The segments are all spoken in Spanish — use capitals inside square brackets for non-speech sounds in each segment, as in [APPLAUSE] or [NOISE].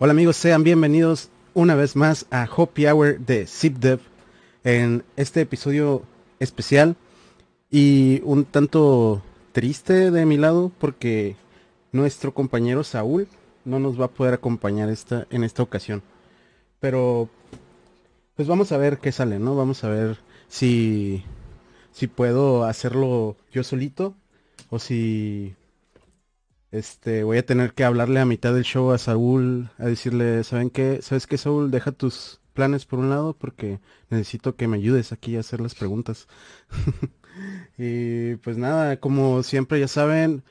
Hola amigos, sean bienvenidos una vez más a Happy Hour de ZipDev en este episodio especial y un tanto triste de mi lado porque nuestro compañero Saúl no nos va a poder acompañar esta, en esta ocasión. Pero pues vamos a ver qué sale, ¿no? Vamos a ver si, si puedo hacerlo yo solito o si este, voy a tener que hablarle a mitad del show a Saúl, a decirle, ¿saben qué? ¿Sabes qué, Saúl? Deja tus planes por un lado porque necesito que me ayudes aquí a hacer las preguntas. [LAUGHS] y pues nada, como siempre ya saben,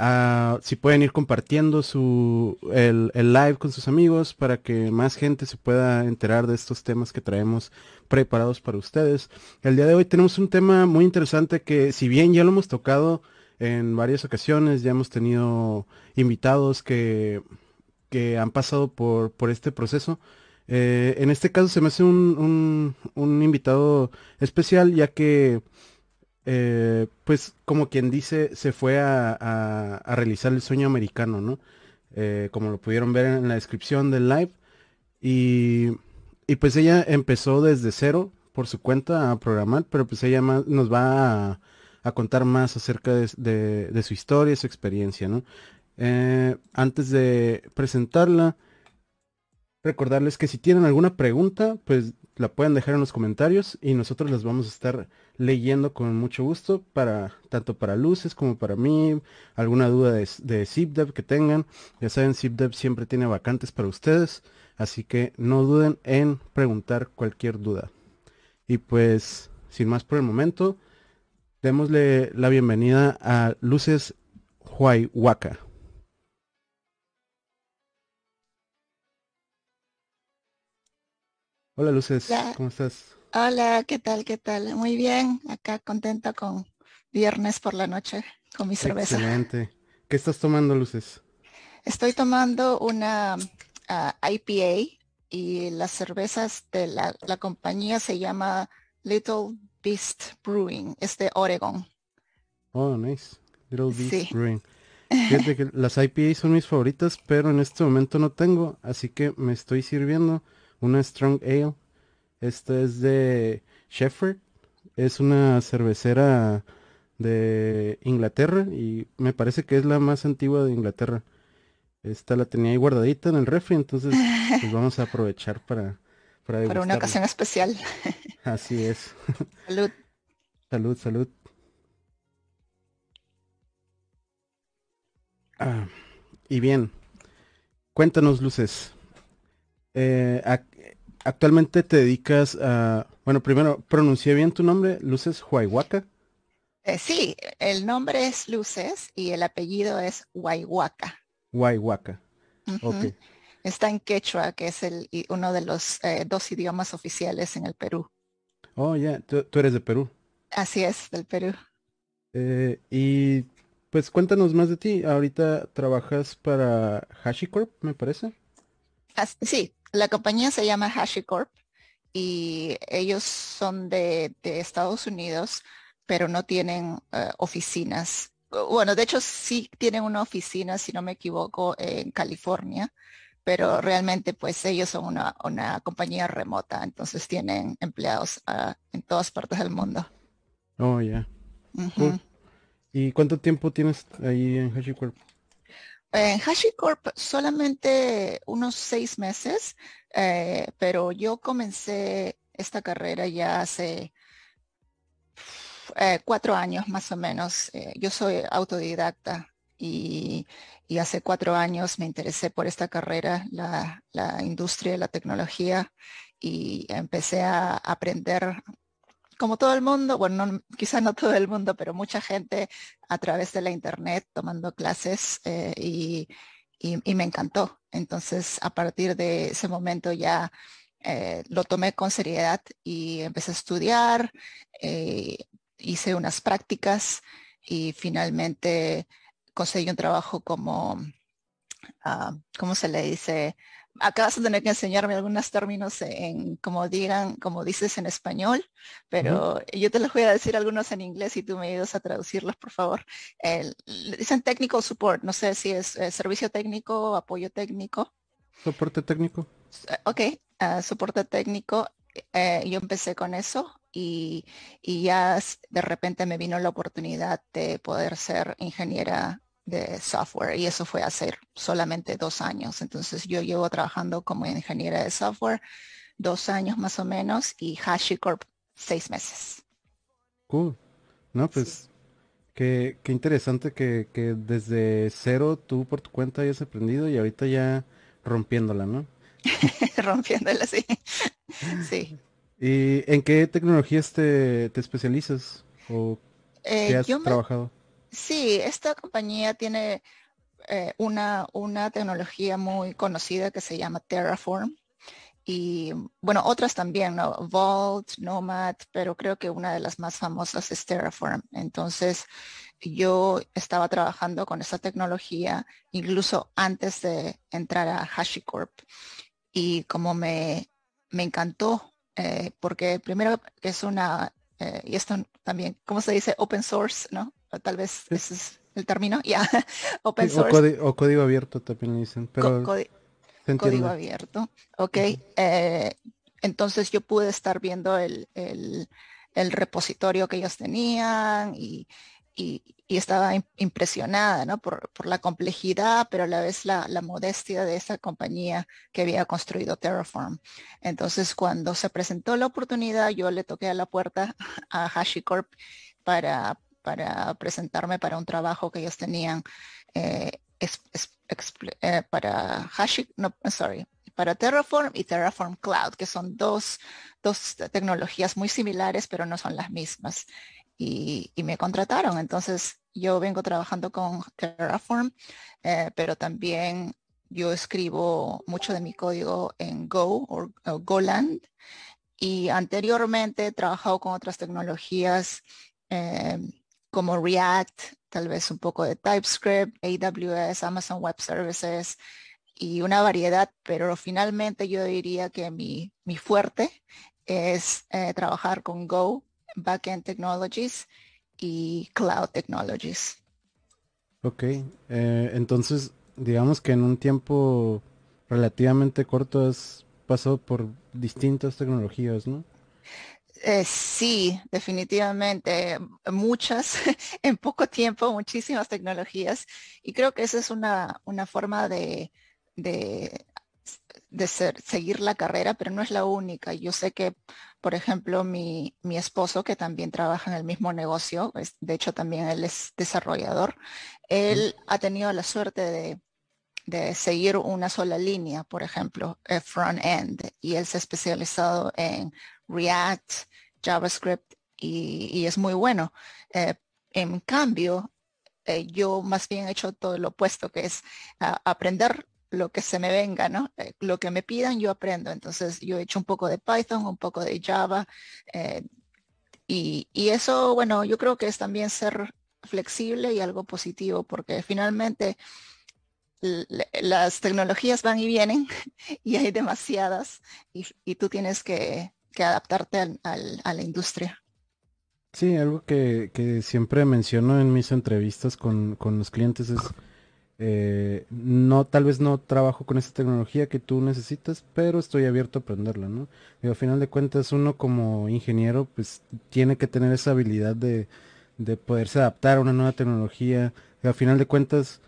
uh, si pueden ir compartiendo su, el, el, live con sus amigos para que más gente se pueda enterar de estos temas que traemos preparados para ustedes. El día de hoy tenemos un tema muy interesante que si bien ya lo hemos tocado, en varias ocasiones, ya hemos tenido invitados que, que han pasado por, por este proceso. Eh, en este caso se me hace un, un, invitado especial ya que, eh, pues como quien dice, se fue a, a, realizar el sueño americano, ¿no? Eh, como lo pudieron ver en la descripción del live. Y, y, pues ella empezó desde cero por su cuenta a programar, pero pues ella más nos va a a contar más acerca de, su historia, su experiencia, ¿no? Eh, antes de presentarla, recordarles que si tienen alguna pregunta, pues la pueden dejar en los comentarios y nosotros las vamos a estar leyendo con mucho gusto para tanto para luces como para mí, alguna duda de, de ZipDev que tengan. Ya saben, ZipDev siempre tiene vacantes para ustedes, así que no duden en preguntar cualquier duda. Y pues, sin más por el momento, démosle la bienvenida a Luces Huayhuaca. Hola Luces, ¿cómo estás? Hola, ¿qué tal? ¿Qué tal? Muy bien, acá contenta con viernes por la noche con mi cerveza. Excelente. ¿Qué estás tomando, Luces? Estoy tomando una ah, IPA y las cervezas de la, la compañía se llama Little Beast Brewing, es de Oregon. Oh, nice. Little Beast Brewing. Fíjate que las IPA son mis favoritas, pero en este momento no tengo, así que me estoy sirviendo una Strong Ale. Esta es de Shepherd. Es una cervecera de Inglaterra y me parece que es la más antigua de Inglaterra. Esta la tenía ahí guardadita en el refri, entonces pues vamos a aprovechar para para, [LAUGHS] una ocasión especial. Así es. [LAUGHS] Salud. salud, salud. Ah, y bien, cuéntanos, Luces. Eh, actualmente te dedicas a... Bueno, primero, pronuncié bien tu nombre, Luces Huayhuaca. Eh, sí, el nombre es Luces y el apellido es Huayhuaca. Huayhuaca. Está en quechua, que es el, uno de los eh, dos idiomas oficiales en el Perú. Oh, ya, tú, eres de Perú. Así es, del Perú. Eh, y pues cuéntanos más de ti. Ahorita trabajas para HashiCorp, me parece. sí, la compañía se llama HashiCorp y ellos son de, Estados Unidos, pero no tienen eh, oficinas. Bueno, de hecho sí tienen una oficina, si no me equivoco, en California, pero realmente pues ellos son una, compañía remota, entonces tienen empleados ah, en todas partes del mundo. Oh, ya. ¿Y cuánto tiempo tienes ahí en HashiCorp? En HashiCorp solamente unos seis meses, eh, pero yo comencé esta carrera ya hace eh, cuatro años más o menos. Eh, yo soy autodidacta y, hace cuatro años me interesé por esta carrera, la, industria de la tecnología, y empecé a aprender como todo el mundo, bueno, quizá no todo el mundo, pero mucha gente a través de la internet tomando clases eh, y, me encantó. Entonces, a partir de ese momento ya eh, lo tomé con seriedad y empecé a estudiar, eh, hice unas prácticas y finalmente conseguí un trabajo como, ah, ¿cómo se le dice? Acabas de tener que enseñarme algunos términos en, como digan, como dices en español, pero yo te los voy a decir algunos en inglés y tú me ayudas a traducirlos, por favor. dicen technical support, no sé si es eh, servicio técnico, apoyo técnico. Soporte técnico. Ok, uh, soporte técnico. Eh, yo empecé con eso y, y, ya de repente me vino la oportunidad de poder ser ingeniera de software y eso fue hace solamente dos años. Entonces yo llevo trabajando como ingeniera de software dos años más o menos y HashiCorp seis meses. Cool. No, pues qué, qué, interesante que, que, desde cero tú por tu cuenta hayas aprendido y ahorita ya rompiéndola, ¿no? [LAUGHS] rompiéndola, sí. [LAUGHS] sí. ¿Y en qué tecnologías te, te especializas o eh, qué has trabajado? Sí, esta compañía tiene eh, una, una tecnología muy conocida que se llama Terraform y bueno, otras también, ¿no? Vault, Nomad, pero creo que una de las más famosas es Terraform. Entonces, yo estaba trabajando con esa tecnología incluso antes de entrar a HashiCorp. Y como me, me encantó, eh, porque primero es una, eh, y esto también, ¿cómo se dice? Open source, ¿no? Tal vez ese es el término, [LAUGHS] ya, open source. O, código abierto también dicen, pero código abierto. Ok. Eh, entonces yo pude estar viendo el, repositorio que ellos tenían y, estaba impresionada ¿no? por, la complejidad, pero a la vez la, modestia de esa compañía que había construido Terraform. Entonces cuando se presentó la oportunidad, yo le toqué a la puerta [LAUGHS] a HashiCorp para, para presentarme para un trabajo que ellos tenían. Eh, eh, para Hashi, no, sorry, para Terraform y Terraform Cloud, que son dos, dos tecnologías muy similares, pero no son las mismas. Y, me contrataron. Entonces yo vengo trabajando con Terraform, eh, pero también yo escribo mucho de mi código en Go o, Goland. Y anteriormente he trabajado con otras tecnologías eh, como React, tal vez un poco de TypeScript, AWS, Amazon Web Services y una variedad, pero finalmente yo diría que mi, mi fuerte es eh, trabajar con Go, Backend Technologies y Cloud Technologies. Ok, eh, entonces digamos que en un tiempo relativamente corto has pasado por distintas tecnologías, ¿no? Eh, sí, definitivamente. Muchas, [LAUGHS] en poco tiempo, muchísimas tecnologías. Y creo que esa es una, una forma de, de, ser, seguir la carrera, pero no es la única. Yo sé que, por ejemplo, mi, mi esposo, que también trabaja en el mismo negocio, de hecho también él es desarrollador, él ha tenido la suerte de, de seguir una sola línea, por ejemplo, front-end, y él se ha especializado en React, JavaScript y, es muy bueno. Eh, en cambio, eh, yo más bien he hecho todo lo opuesto, que es aprender lo que se me venga, ¿no? Eh, lo que me pidan, yo aprendo. Entonces, yo he hecho un poco de Python, un poco de Java. Y, y, eso, bueno, yo creo que es también ser flexible y algo positivo, porque finalmente las tecnologías van y vienen [LAUGHS] y hay demasiadas y tú tienes que que adaptarte a la industria. Sí, algo que, siempre menciono en mis entrevistas con, los clientes es, eh, no, tal vez no trabajo con esa tecnología que tú necesitas, pero estoy abierto a aprenderla, ¿no? Y al final de cuentas uno como ingeniero pues tiene que tener esa habilidad de, de poderse adaptar a una nueva tecnología. Y al final de cuentas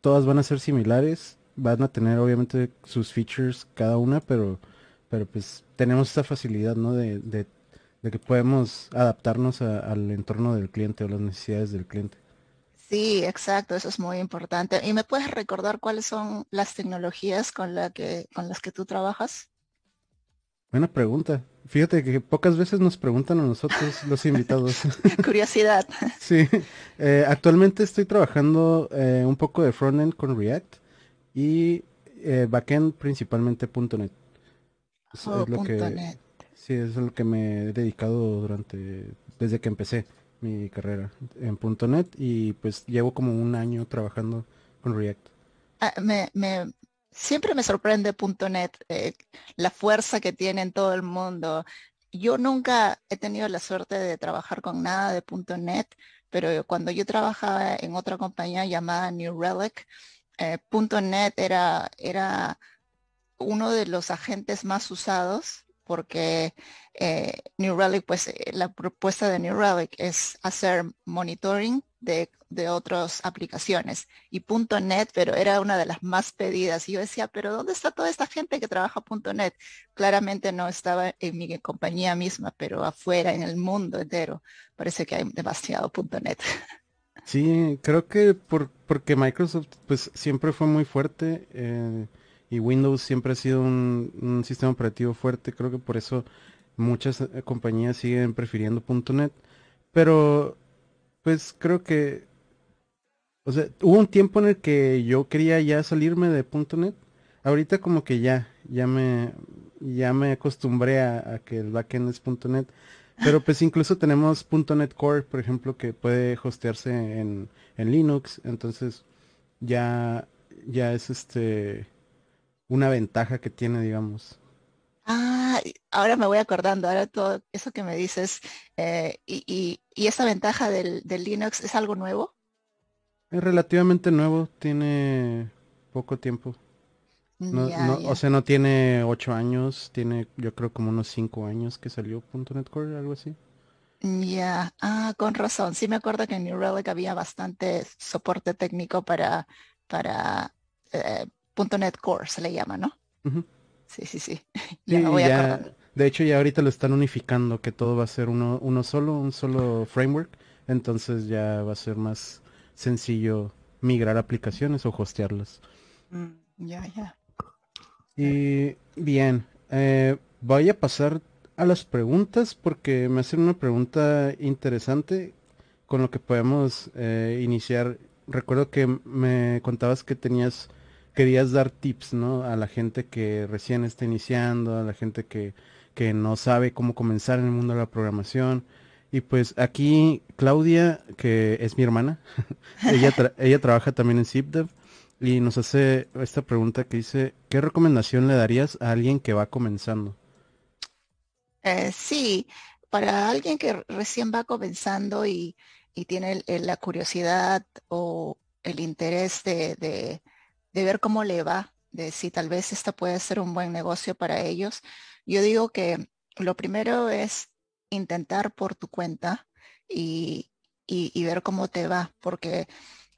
todas van a ser similares, van a tener obviamente sus features cada una, pero pero pues tenemos esa facilidad, ¿no? De, de, que podemos adaptarnos al entorno del cliente o las necesidades del cliente. Sí, exacto, eso es muy importante. ¿Y me puedes recordar cuáles son las tecnologías con, la que, con las que tú trabajas? Buena pregunta. Fíjate que pocas veces nos preguntan a nosotros [LAUGHS] los invitados. [LAUGHS] Curiosidad. [LAUGHS] sí. Eh, actualmente estoy trabajando eh, un poco de frontend con React y eh, backend principalmente .NET. Oh, es, lo que sí es lo que me he dedicado durante desde que empecé mi carrera en .net y pues llevo como un año trabajando con React. Ah, me, siempre me sorprende .net eh, la fuerza que tiene en todo el mundo. Yo nunca he tenido la suerte de trabajar con nada de .net, pero cuando yo trabajaba en otra compañía llamada New Relic, eh, .net era era uno de los agentes más usados porque eh, New Relic, pues eh, la propuesta de New Relic es hacer monitoring de, otras aplicaciones y .NET, pero era una de las más pedidas. Y yo decía, pero ¿dónde está toda esta gente que trabaja .NET? Claramente no estaba en mi compañía misma, pero afuera, en el mundo entero, parece que hay demasiado .NET. Sí, creo que por, porque Microsoft pues siempre fue muy fuerte. Eh, y Windows siempre ha sido un, sistema operativo fuerte, creo que por eso muchas eh, compañías siguen prefiriendo .NET, pero pues creo que, o sea, hubo un tiempo en el que yo quería ya salirme de .NET, ahorita como que ya, ya me, ya me acostumbré a, que el backend es .NET, pero pues incluso tenemos .NET Core, por ejemplo, que puede hostearse en, en Linux, entonces ya, ya es este una ventaja que tiene, digamos. Ah, ahora me voy acordando, ahora todo eso que me dices, eh, y, esa ventaja del, Linux es algo nuevo. Es relativamente nuevo, tiene poco tiempo. O sea, no tiene ocho años, tiene yo creo como unos cinco años que salió .NET Core, algo así. Ya, ah, con razón. Sí me acuerdo que en New Relic había bastante soporte técnico para, para eh, .NET Core se le llama, ¿no? Sí, sí, sí. [LAUGHS] ya me voy De hecho, ya ahorita lo están unificando, que todo va a ser uno, uno solo, un solo framework. Entonces ya va a ser más sencillo migrar aplicaciones o hostearlas. Mm, ya, ya. Y bien, eh, voy a pasar a las preguntas porque me hacen una pregunta interesante con lo que podemos eh, iniciar. Recuerdo que me contabas que tenías querías dar tips, ¿no? A la gente que recién está iniciando, a la gente que, que no sabe cómo comenzar en el mundo de la programación. Y pues aquí Claudia, que es mi hermana, [LAUGHS] ella, ella trabaja también en ZipDev y nos hace esta pregunta que dice, ¿qué recomendación le darías a alguien que va comenzando? Eh, sí, para alguien que recién va comenzando y, tiene la curiosidad o el interés de ver cómo le va, de si tal vez esta puede ser un buen negocio para ellos. Yo digo que lo primero es intentar por tu cuenta y, ver cómo te va, porque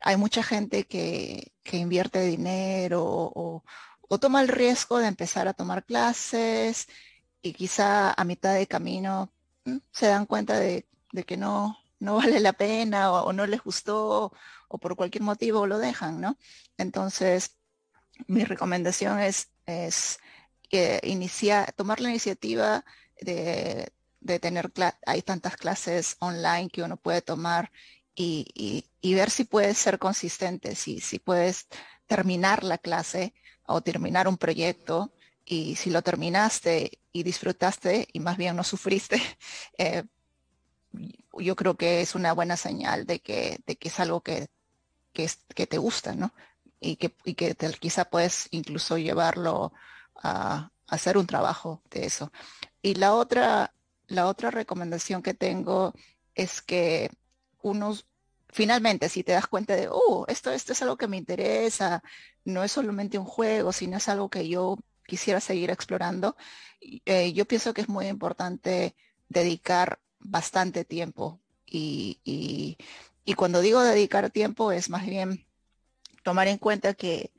hay mucha gente que, invierte dinero o, toma el riesgo de empezar a tomar clases y quizá a mitad de camino mm, se dan cuenta de, que no, no vale la pena o, no les gustó o por cualquier motivo lo dejan, ¿no? Entonces, mi recomendación es, es iniciar, tomar la iniciativa de, tener, hay tantas clases online que uno puede tomar y, ver si puedes ser consistente, si, si puedes terminar la clase o terminar un proyecto y si lo terminaste y disfrutaste y más bien no sufriste, [LAUGHS] eh, yo creo que es una buena señal de que, de que es algo que, que, te gusta, ¿no? Y que, y que quizá puedes incluso llevarlo a, hacer un trabajo de eso. Y la otra, la otra recomendación que tengo es que unos, finalmente, si te das cuenta de, oh, esto, esto es algo que me interesa, no es solamente un juego, sino es algo que yo quisiera seguir explorando, eh, yo pienso que es muy importante dedicar bastante tiempo. Y, y cuando digo dedicar tiempo es más bien tomar en cuenta que,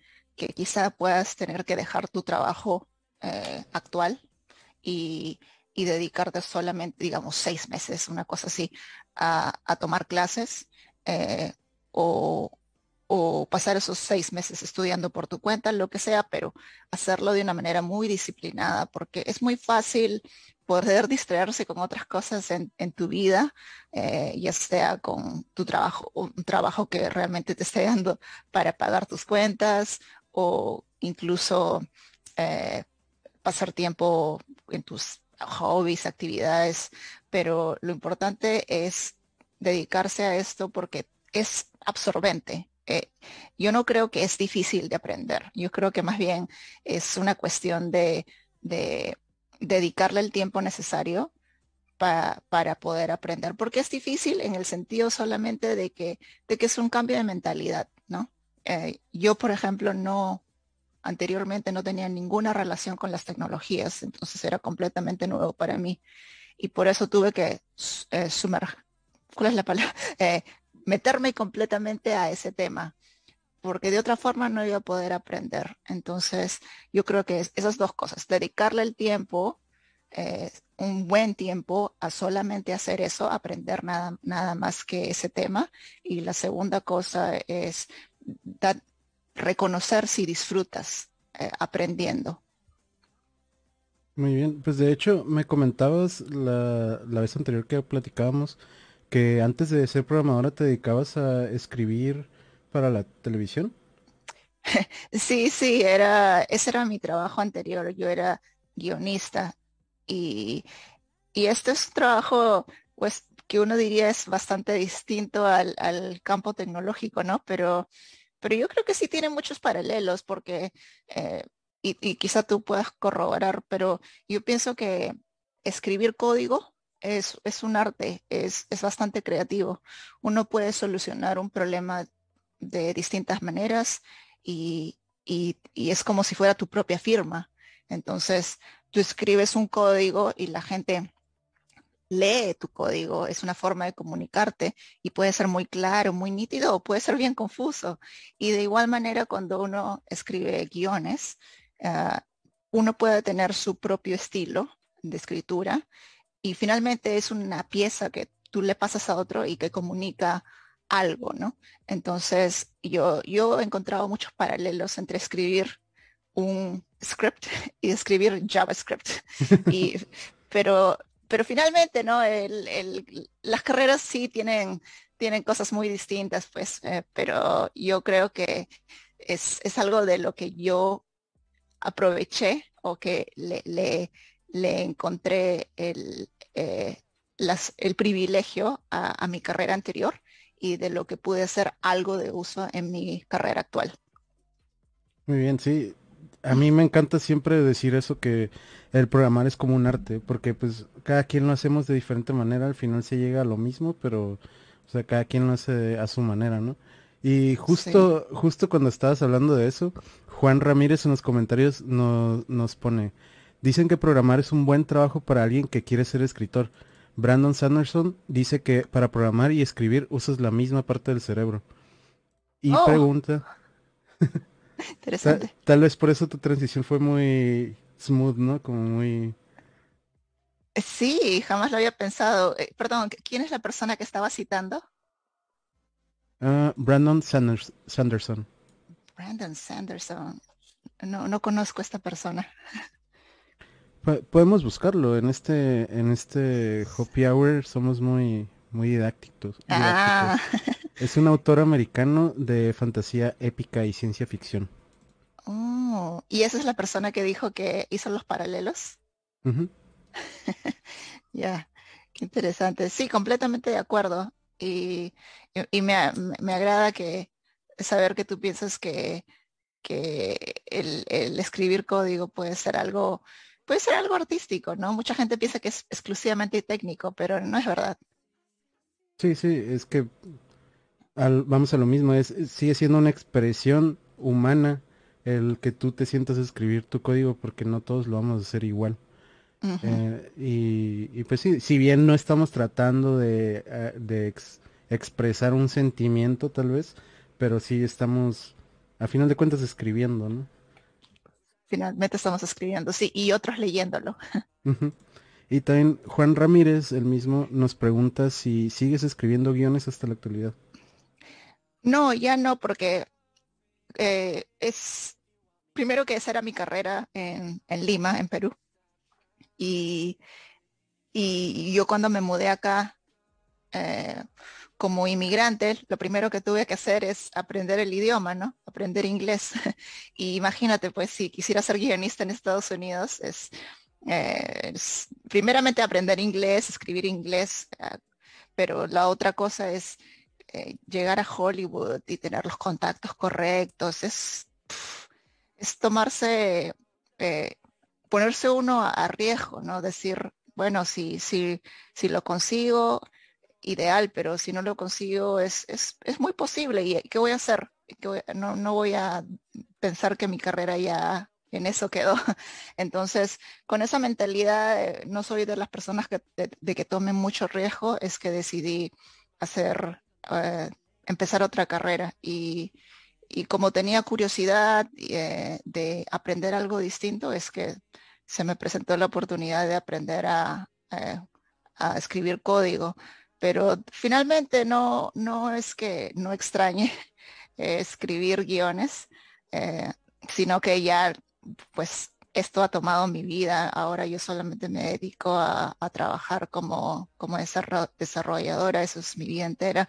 quizá puedas tener que dejar tu trabajo eh, actual y, dedicarte solamente, digamos, seis meses, una cosa así, a, tomar clases eh, o, o pasar esos seis meses estudiando por tu cuenta, lo que sea, pero hacerlo de una manera muy disciplinada, porque es muy fácil poder distraerse con otras cosas en, tu vida, eh, ya sea con tu trabajo, un trabajo que realmente te esté dando para pagar tus cuentas o incluso eh, pasar tiempo en tus hobbies, actividades, pero lo importante es dedicarse a esto porque es absorbente, eh, yo no creo que es difícil de aprender. Yo creo que más bien es una cuestión de, dedicarle el tiempo necesario para poder aprender. Porque es difícil en el sentido solamente de que, de que es un cambio de mentalidad, ¿no? Eh, yo, por ejemplo, no, anteriormente no tenía ninguna relación con las tecnologías, entonces era completamente nuevo para mí. Y por eso tuve que eh, ¿cuál es la palabra? [LAUGHS] Eh, meterme completamente a ese tema, porque de otra forma no iba a poder aprender. Entonces, yo creo que esas dos cosas, dedicarle el tiempo, eh, un buen tiempo a solamente hacer eso, aprender nada, nada más que ese tema. Y la segunda cosa es reconocer si disfrutas eh, aprendiendo. Muy bien, pues de hecho me comentabas la, la vez anterior que platicábamos que antes de ser programadora te dedicabas a escribir para la televisión. [LAUGHS] Sí, sí, era, ese era mi trabajo anterior. Yo era guionista y, y este es un trabajo, pues, que uno diría es bastante distinto al, campo tecnológico, ¿no? Pero, pero yo creo que sí tiene muchos paralelos porque, eh, y, y quizá tú puedas corroborar, pero yo pienso que escribir código es, un arte, es, bastante creativo. Uno puede solucionar un problema de distintas maneras y, es como si fuera tu propia firma. Entonces, tú escribes un código y la gente lee tu código, es una forma de comunicarte y puede ser muy claro, muy nítido o puede ser bien confuso. Y de igual manera, cuando uno escribe guiones, ah, uno puede tener su propio estilo de escritura y finalmente es una pieza que tú le pasas a otro y que comunica algo, ¿no? Entonces, yo, yo he encontrado muchos paralelos entre escribir un script [LAUGHS] y escribir JavaScript. y, pero, pero finalmente, ¿no? las carreras sí tienen, tienen cosas muy distintas, pues, eh, pero yo creo que es, es, algo de lo que yo aproveché o que le, le le encontré el, eh, el privilegio a, mi carrera anterior y de lo que pude hacer algo de uso en mi carrera actual. Muy bien, sí. A mí me encanta siempre decir eso que el programar es como un arte, porque pues cada quien lo hacemos de diferente manera, al final se llega a lo mismo, pero o sea, cada quien lo hace a su manera, ¿no? Y justo, justo cuando estabas hablando de eso, Juan Ramírez en los comentarios nos pone, Dicen que programar es un buen trabajo para alguien que quiere ser escritor. Brandon Sanderson dice que para programar y escribir usas la misma parte del cerebro. Y oh. pregunta. [LAUGHS] Interesante. Tal, vez por eso tu transición fue muy smooth, ¿no? Como muy... Sí, jamás lo había pensado. Eh, perdón, ¿quién es la persona que estaba citando? Ah, Brandon Sanderson. Brandon Sanderson. No, no conozco a esta persona. [LAUGHS] podemos buscarlo en este en este Hopi Hour somos muy muy didácticos. Ah. Es un autor americano de fantasía épica y ciencia ficción. Oh, y esa es la persona que dijo que hizo los paralelos. [LAUGHS] ya, qué interesante. Sí, completamente de acuerdo. Y, y, me, me, agrada que saber que tú piensas que, que el, el escribir código puede ser algo puede ser algo artístico, ¿no? Mucha gente piensa que es exclusivamente técnico, pero no es verdad. Sí, sí, es que vamos a lo mismo, es, sigue siendo una expresión humana el que tú te sientas a escribir tu código porque no todos lo vamos a hacer igual. Eh, y, pues sí, si bien no estamos tratando de, eh, expresar un sentimiento tal vez, pero sí estamos a final de cuentas escribiendo, ¿no? Finalmente estamos escribiendo, sí, y otros leyéndolo. Y también Juan Ramírez, el mismo, nos pregunta si sigues escribiendo guiones hasta la actualidad. No, ya no, porque eh, es primero que esa era mi carrera en, Lima, en Perú. Y, y, yo cuando me mudé acá, eh, como inmigrante, lo primero que tuve que hacer es aprender el idioma, ¿no? Aprender inglés. [LAUGHS] y imagínate, pues, si quisiera ser guionista en Estados Unidos, es, eh, primeramente aprender inglés, escribir inglés, eh, pero la otra cosa es eh, llegar a Hollywood y tener los contactos correctos. Es, es tomarse, ponerse uno a riesgo, ¿no? Decir, bueno, si, si, si lo consigo, ideal, pero si no lo consigo es, es, es muy posible. ¿Y qué voy a hacer? no, no voy a pensar que mi carrera ya en eso quedó. [LAUGHS] Entonces, con esa mentalidad, eh, no soy de las personas que, de, que tomen mucho riesgo, es que decidí hacer, eh, empezar otra carrera. Y, como tenía curiosidad eh, de aprender algo distinto, es que se me presentó la oportunidad de aprender a, a escribir código. Pero finalmente no, no es que no extrañe [LAUGHS] escribir guiones, sino que ya pues esto ha tomado mi vida. Ahora yo solamente me dedico a, trabajar como, como desarrolladora, eso es mi vida entera.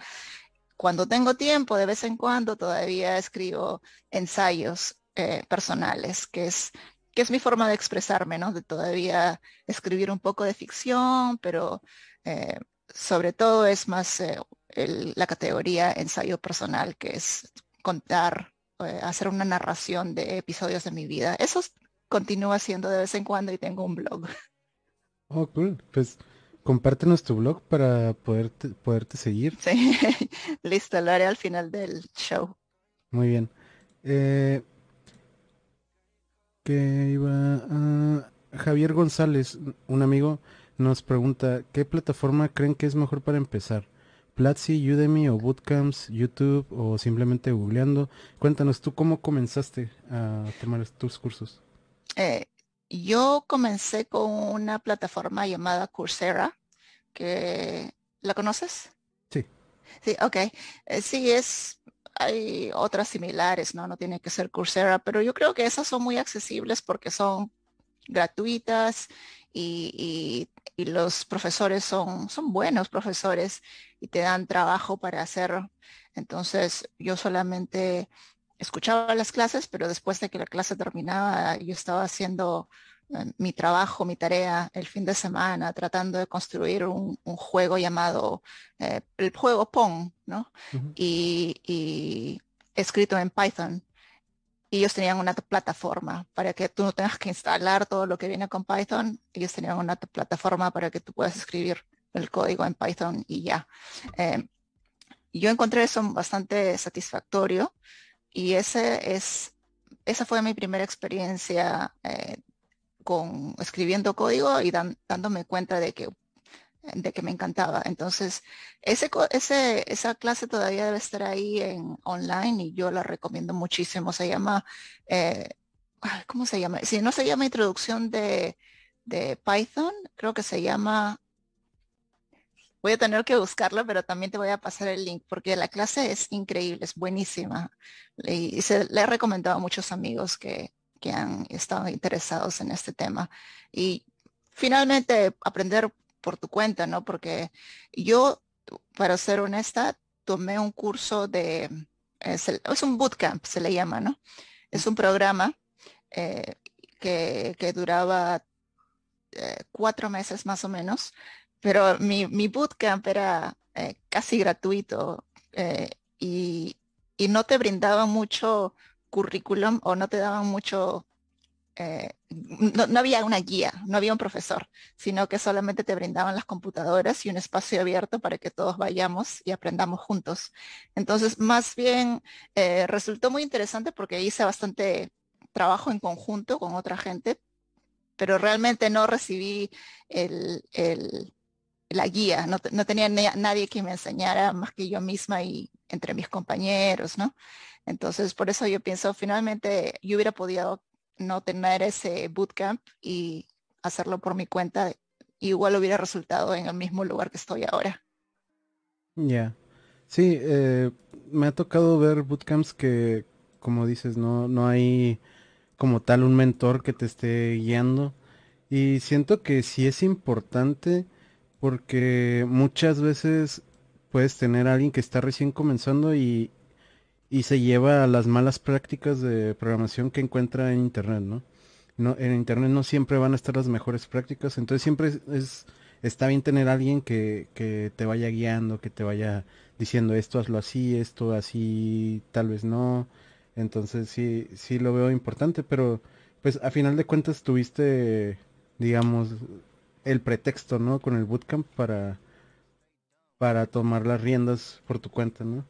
Cuando tengo tiempo, de vez en cuando, todavía escribo ensayos eh, personales, que es, que es mi forma de expresarme, ¿no? De todavía escribir un poco de ficción, pero eh, sobre todo es más eh, la categoría ensayo personal, que es contar eh, hacer una narración de episodios de mi vida. Eso continúa haciendo de vez en cuando y tengo un blog. [LAUGHS] Oh, cool. Pues compártenos tu blog para poderte, poderte seguir. Sí, [LAUGHS] listo, lo haré al final del show. Muy bien. Eh, que iba Javier González, un amigo, nos pregunta, ¿qué plataforma creen que es mejor para empezar? Platzi, Udemy o Bootcamps, YouTube o simplemente googleando. Cuéntanos tú cómo comenzaste a tomar tus cursos. Eh, yo comencé con una plataforma llamada Coursera, que ¿la conoces? Sí. Sí, ok. Eh, sí, es, hay otras similares, ¿no? No tiene que ser Coursera, pero yo creo que esas son muy accesibles porque son gratuitas y, los profesores son, son buenos profesores y te dan trabajo para hacer. Entonces yo solamente escuchaba las clases, pero después de que la clase terminaba, yo estaba haciendo eh, mi trabajo, mi tarea el fin de semana, tratando de construir un, juego llamado eh, el juego Pong, ¿no? y, escrito en Python ellos tenían una plataforma para que tú no tengas que instalar todo lo que viene con Python. Ellos tenían una plataforma para que tú puedas escribir el código en Python y ya. Eh, yo encontré eso bastante satisfactorio y ese es, esa fue mi primera experiencia eh, con escribiendo código y dándome cuenta de que de que me encantaba. Entonces, ese, ese, esa clase todavía debe estar ahí en online y yo la recomiendo muchísimo. Se llama, eh, ¿cómo se llama? Si no se llama introducción de, de Python, creo que se llama, voy a tener que buscarla, pero también te voy a pasar el link porque la clase es increíble, es buenísima. Y se le he recomendado a muchos amigos que, que han estado interesados en este tema. Y finalmente aprender por tu cuenta, ¿no? Porque yo, para ser honesta, tomé un curso de, es, un bootcamp, se le llama, ¿no? Es un programa eh, que, duraba eh, cuatro meses más o menos, pero mi, mi bootcamp era eh, casi gratuito y, y, no te brindaba mucho currículum o no te daban mucho eh, no, había una guía, no había un profesor, sino que solamente te brindaban las computadoras y un espacio abierto para que todos vayamos y aprendamos juntos. Entonces, más bien eh, resultó muy interesante porque hice bastante trabajo en conjunto con otra gente, pero realmente no recibí la guía, no, tenía nadie que me enseñara más que yo misma y entre mis compañeros, ¿no? Entonces, por eso yo pienso, finalmente yo hubiera podido no tener ese bootcamp y hacerlo por mi cuenta, igual hubiera resultado en el mismo lugar que estoy ahora. Ya. Sí, eh, me ha tocado ver bootcamps que, como dices, no, no hay como tal un mentor que te esté guiando. Y siento que sí es importante porque muchas veces puedes tener a alguien que está recién comenzando y, y se lleva a las malas prácticas de programación que encuentra en internet, ¿no? No, en internet no siempre van a estar las mejores prácticas, entonces siempre es, está bien tener a alguien que, que, te vaya guiando, que te vaya diciendo esto hazlo así, esto así, tal vez no. Entonces sí, sí lo veo importante, pero pues a final de cuentas tuviste, digamos, el pretexto, ¿no? Con el bootcamp para, para tomar las riendas por tu cuenta, ¿no?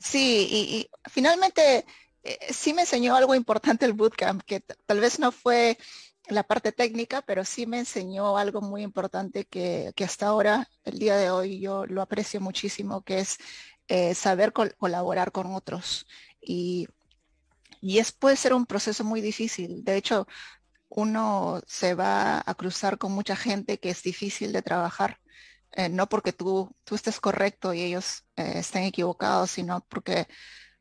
Sí, y, finalmente eh, sí me enseñó algo importante el bootcamp, que tal vez no fue la parte técnica, pero sí me enseñó algo muy importante que, hasta ahora, el día de hoy, yo lo aprecio muchísimo, que es eh, saber colaborar con otros. Y, y es, puede ser un proceso muy difícil. De hecho, uno se va a cruzar con mucha gente que es difícil de trabajar. Eh, no porque tú, tú estés correcto y ellos estén equivocados, sino porque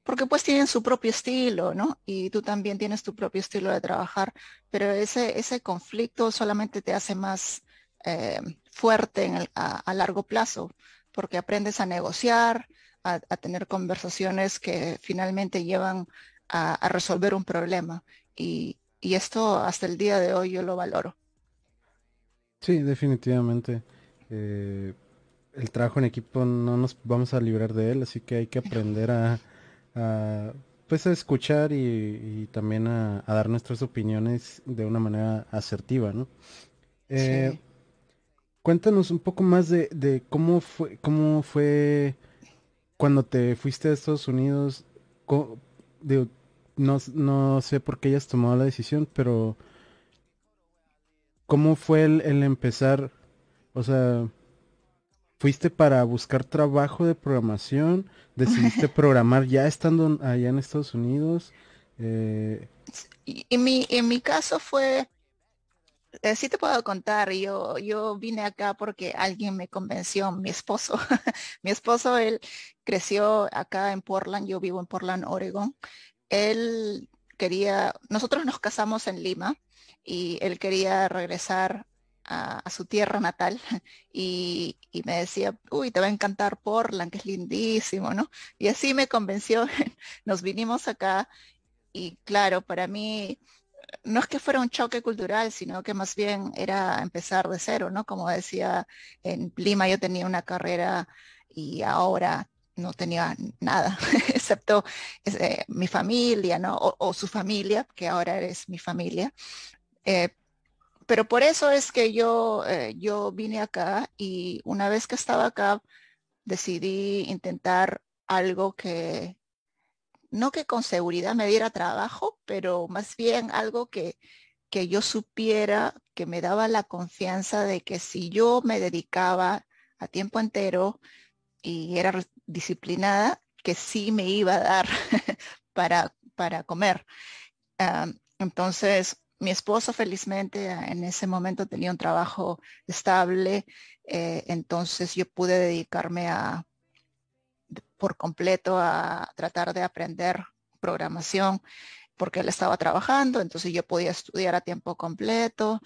porque pues tienen su propio estilo, ¿no? Y tú también tienes tu propio estilo de trabajar, pero ese, ese conflicto solamente te hace más eh, fuerte a, largo plazo, porque aprendes a negociar, a, tener conversaciones que finalmente llevan a, resolver un problema. Y, esto hasta el día de hoy yo lo valoro. Sí, definitivamente. Eh, el trabajo en equipo no nos vamos a librar de él, así que hay que aprender a pues a escuchar y, también a, dar nuestras opiniones de una manera asertiva, ¿no? Eh, cuéntanos un poco más de, cómo fue, cómo fue cuando te fuiste a Estados Unidos. no, no, sé por qué hayas tomado la decisión, pero ¿cómo fue el empezar? O sea, fuiste para buscar trabajo de programación, decidiste [LAUGHS] programar ya estando allá en Estados Unidos. Eh... En, mi, en mi caso fue, eh, sí te puedo contar, yo, yo vine acá porque alguien me convenció, mi esposo. [LAUGHS] mi esposo, él creció acá en Portland, yo vivo en Portland, Oregon. Él quería, nosotros nos casamos en Lima y él quería regresar a, su tierra natal [LAUGHS] y, me decía, uy, te va a encantar Portland, que es lindísimo, ¿no? Y así me convenció, [LAUGHS] nos vinimos acá y claro, para mí no es que fuera un choque cultural, sino que más bien era empezar de cero, ¿no? Como decía, en Lima yo tenía una carrera y ahora no tenía nada, [LAUGHS] excepto mi familia, ¿no? O, su familia, que ahora es mi familia. Eh, pero por eso es que yo, eh, yo vine acá y una vez que estaba acá decidí intentar algo que, no que con seguridad me diera trabajo, pero más bien algo que, que yo supiera que me daba la confianza de que si yo me dedicaba a tiempo entero y era disciplinada, que sí me iba a dar [LAUGHS] para, para comer. Ah, entonces, mi esposo felizmente ah, en ese momento tenía un trabajo estable, eh, entonces yo pude dedicarme a por completo a tratar de aprender programación porque él estaba trabajando, entonces yo podía estudiar a tiempo completo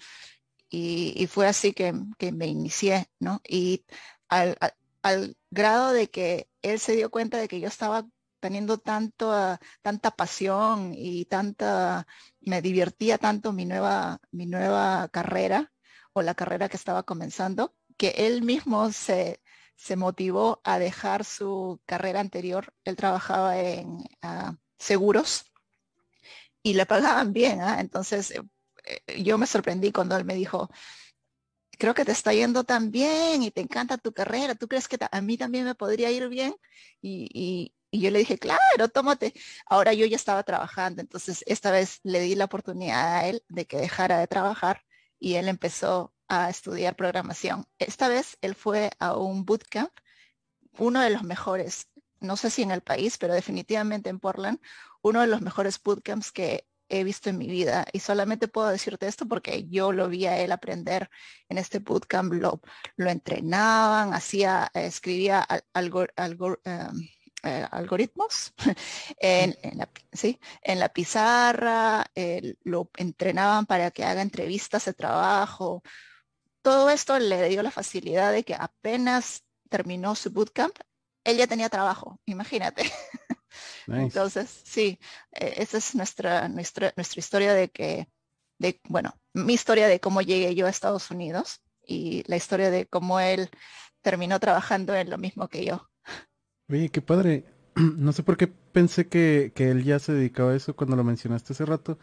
y, fue así que, me inicié, ¿no? Y al, al grado de que él se dio cuenta de que yo estaba teniendo tanto, ah, tanta pasión y tanta, me divertía tanto mi nueva, mi nueva carrera o la carrera que estaba comenzando, que él mismo se, se motivó a dejar su carrera anterior. Él trabajaba en ah, seguros y le pagaban bien. ¿ah? Entonces, eh, eh, yo me sorprendí cuando él me dijo, creo que te está yendo tan bien y te encanta tu carrera. ¿Tú crees que a mí también me podría ir bien? y, yo le dije, claro, tómate. Ahora yo ya estaba trabajando, entonces esta vez le di la oportunidad a él de que dejara de trabajar y él empezó a estudiar programación. Esta vez él fue a un bootcamp, uno de los mejores, no sé si en el país, pero definitivamente en Portland, uno de los mejores bootcamps que he visto en mi vida. Y solamente puedo decirte esto porque yo lo vi a él aprender en este bootcamp, lo, lo entrenaban, hacía, escribía algo, algo eh, algoritmos [LAUGHS] en, la, ¿sí? en la pizarra, lo entrenaban para que haga entrevistas de trabajo. Todo esto le dio la facilidad de que apenas terminó su bootcamp, él ya tenía trabajo, imagínate. [LAUGHS] Entonces, sí, e, esa es nuestra, nuestra, nuestra historia de que, de, bueno, mi historia de cómo llegué yo a Estados Unidos y la historia de cómo él terminó trabajando en lo mismo que yo. Oye, qué padre. [CLEARS THROAT] No sé por qué pensé que, él ya se dedicaba a eso cuando lo mencionaste hace rato,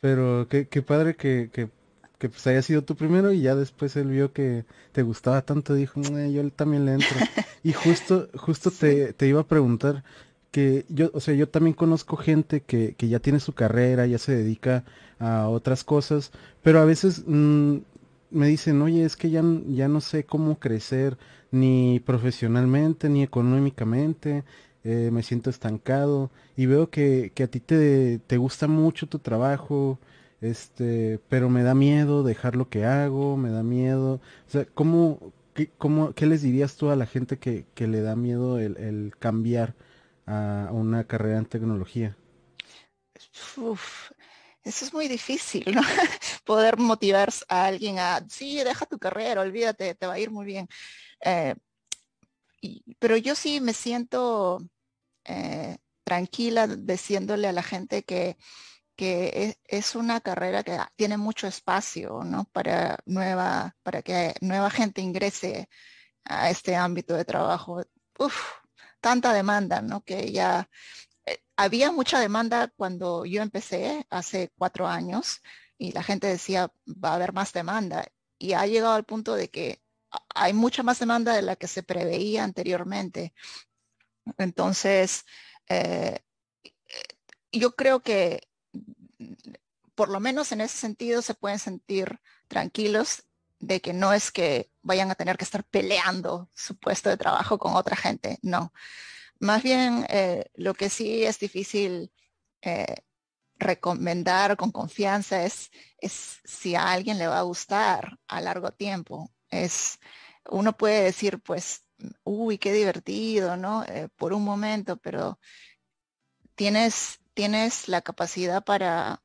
pero qué, qué padre que, que, que pues haya sido tú primero y ya después él vio que te gustaba tanto, dijo, yo también le entro. [LAUGHS] Y justo, justo te, te iba a preguntar, que yo, o sea, yo también conozco gente que, que ya tiene su carrera, ya se dedica a otras cosas, pero a veces mm, me dicen, oye, es que ya, ya no sé cómo crecer ni profesionalmente ni económicamente, eh, me siento estancado y veo que, que a ti te, te, gusta mucho tu trabajo, este, pero me da miedo dejar lo que hago, me da miedo, o sea, ¿cómo, qué, cómo, qué les dirías tú a la gente que, que le da miedo el, el cambiar a una carrera en tecnología? Eso es muy difícil, ¿no? [LAUGHS] Poder motivar a alguien a, sí, deja tu carrera, olvídate, te va a ir muy bien. Eh, pero yo sí me siento eh, tranquila diciéndole a la gente que, que es, una carrera que tiene mucho espacio. Para nueva, para que nueva gente ingrese a este ámbito de trabajo. Uf, tanta demanda, ¿no? Que ya había mucha demanda cuando yo empecé hace cuatro años y la gente decía, va a haber más demanda. Y ha llegado al punto de que hay mucha más demanda de la que se preveía anteriormente. Entonces, eh, yo creo que por lo menos en ese sentido se pueden sentir tranquilos de que no es que vayan a tener que estar peleando su puesto de trabajo con otra gente, no. Más bien, eh, lo que sí es difícil eh, recomendar con confianza es si a alguien le va a gustar a largo tiempo. Es, uno puede decir, pues, uy, qué divertido, ¿no? Eh, por un momento, pero tienes, tienes la capacidad para,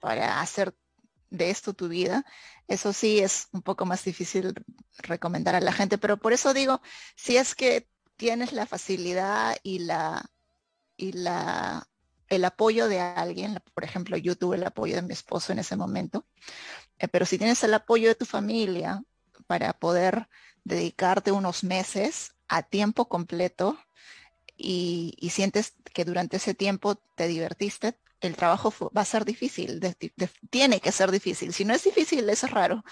para hacer de esto tu vida. Eso sí es un poco más difícil recomendar a la gente, pero por eso digo, si es que tienes la facilidad y la y la el apoyo de alguien, por ejemplo, yo tuve el apoyo de mi esposo en ese momento, eh, pero si tienes el apoyo de tu familia para poder dedicarte unos meses a tiempo completo y, sientes que durante ese tiempo te divertiste, el trabajo va a ser difícil, tiene que ser difícil. Si no es difícil, es raro.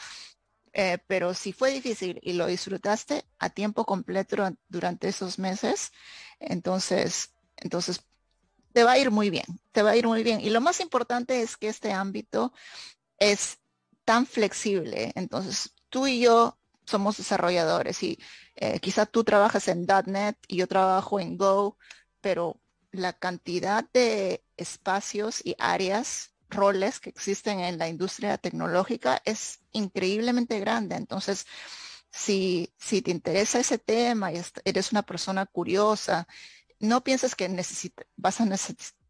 Eh, pero si fue difícil y lo disfrutaste a tiempo completo durante esos meses, entonces, entonces te va a ir muy bien, te va a ir muy bien. Y lo más importante es que este ámbito es tan flexible. Entonces, tú y yo somos desarrolladores y eh, quizá tú trabajas en .NET y yo trabajo en Go, pero la cantidad de espacios y áreas roles que existen en la industria tecnológica es increíblemente grande. Entonces, si, si te interesa ese tema y eres una persona curiosa, no pienses que vas a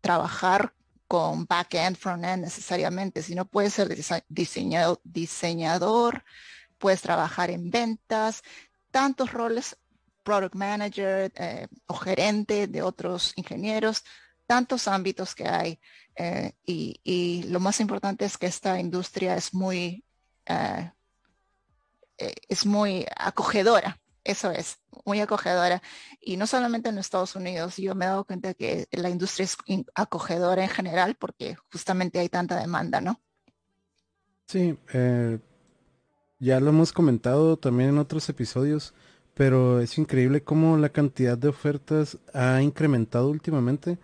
trabajar con back-end, front-end necesariamente, sino puedes ser diseñador, diseñador, puedes trabajar en ventas, tantos roles, product manager eh, o gerente de otros ingenieros, tantos ámbitos que hay. Eh, y, lo más importante es que esta industria es muy, eh, eh, es muy acogedora. Eso es, muy acogedora. Y no solamente en Estados Unidos, yo me he dado cuenta que la industria es acogedora en general porque justamente hay tanta demanda, ¿no? Sí, ya lo hemos comentado también en otros episodios, pero es increíble cómo la cantidad de ofertas ha incrementado últimamente.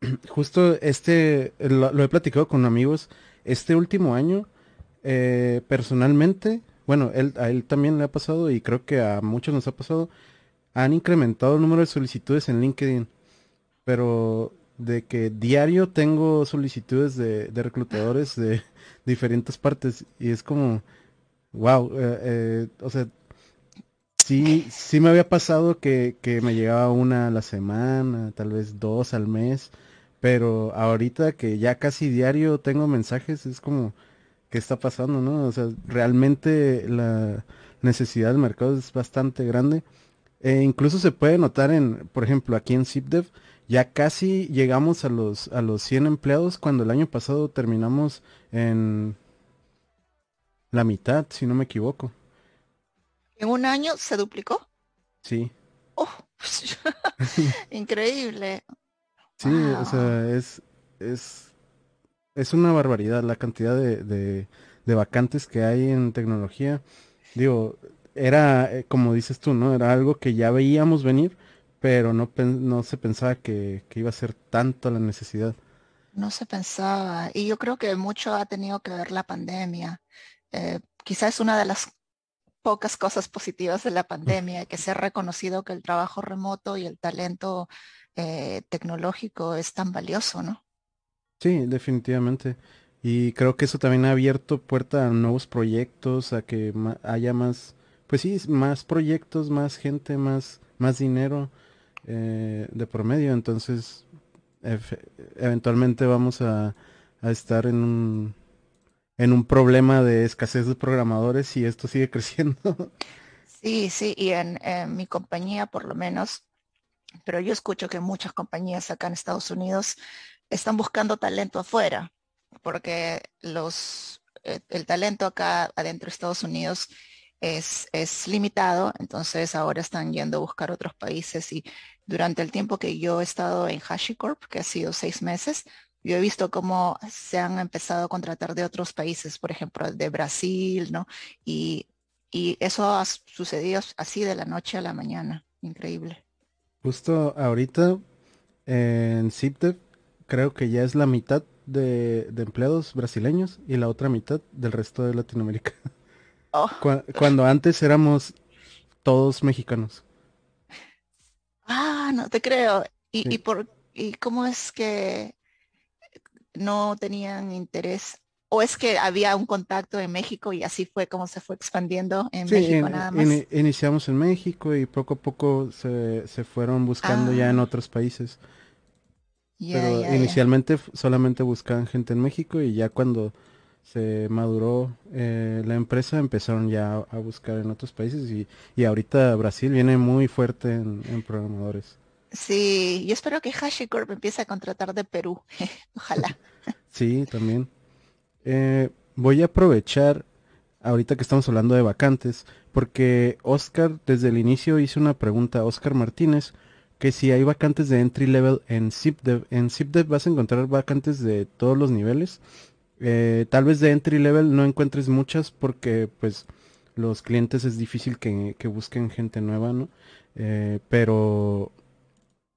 [CLEARS THROAT] Justo este, lo, he platicado con amigos, este último año, eh, personalmente, bueno, él, a él también le ha pasado y creo que a muchos nos ha pasado, han incrementado el número de solicitudes en LinkedIn, pero de que diario tengo solicitudes de, reclutadores de [LAUGHS] diferentes partes y es como, wow, eh, eh, o sea, sí, sí me había pasado que, que me llegaba una a la semana, tal vez dos al mes pero ahorita que ya casi diario tengo mensajes, es como, ¿qué está pasando, no? O sea, realmente la necesidad del mercado es bastante grande. E incluso se puede notar en, por ejemplo, aquí en ZipDev, ya casi llegamos a los, a los 100 empleados cuando el año pasado terminamos en la mitad, si no me equivoco. ¿En un año se duplicó? Sí. Oh, [LAUGHS] increíble. Sí, o sea, es, es, es una barbaridad la cantidad de, de, vacantes que hay en tecnología. Digo, era, eh, como dices tú, ¿no? Era algo que ya veíamos venir, pero no, no se pensaba que, iba a ser tanto la necesidad. No se pensaba, y yo creo que mucho ha tenido que ver la pandemia. Eh, quizás una de las pocas cosas positivas de la pandemia, que se ha reconocido que el trabajo remoto y el talento eh, tecnológico es tan valioso, ¿no? Sí, definitivamente. Y creo que eso también ha abierto puerta a nuevos proyectos, a que haya más, pues sí, más proyectos, más gente, más, más dinero eh, de promedio. Entonces, eventualmente vamos a, estar en un, en un problema de escasez de programadores y esto sigue [LAUGHS] creciendo. Sí, sí, y en, mi compañía por lo menos, pero yo escucho que muchas compañías acá en Estados Unidos están buscando talento afuera, porque los, eh, el talento acá adentro de Estados Unidos es, es, limitado, entonces ahora están yendo a buscar otros países y durante el tiempo que yo he estado en HashiCorp, que ha sido seis meses, yo he visto cómo se han empezado a contratar de otros países, por ejemplo, de Brasil, ¿no? Y, y eso ha sucedido así de la noche a la mañana. Increíble. Justo ahorita en CIPTEP creo que ya es la mitad de, empleados brasileños y la otra mitad del resto de Latinoamérica. Oh. Cuando antes éramos todos mexicanos. Ah, no te creo. ¿Y, y, por, ¿Y cómo es que no tenían interés? ¿O es que había un contacto en México y así fue como se fue expandiendo en México nada más? iniciamos en México y poco a poco se, fueron buscando ya en ah. otros países. Pero inicialmente solamente buscaban gente en México y ya cuando se maduró eh, la empresa empezaron ya a buscar en otros países y, y ahorita Brasil viene muy fuerte en, programadores. Sí, yo espero que HashiCorp empiece a contratar de Perú. [LAUGHS] Ojalá. sí, también. Eh, voy a aprovechar ahorita que estamos hablando de vacantes, porque Oscar desde el inicio hizo una pregunta, Oscar Martínez, que si hay vacantes de entry level en ZipDev. En ZipDev vas a encontrar vacantes de todos los niveles. Eh, tal vez de entry level no encuentres muchas porque pues los clientes es difícil que, busquen gente nueva, ¿no? Eh, pero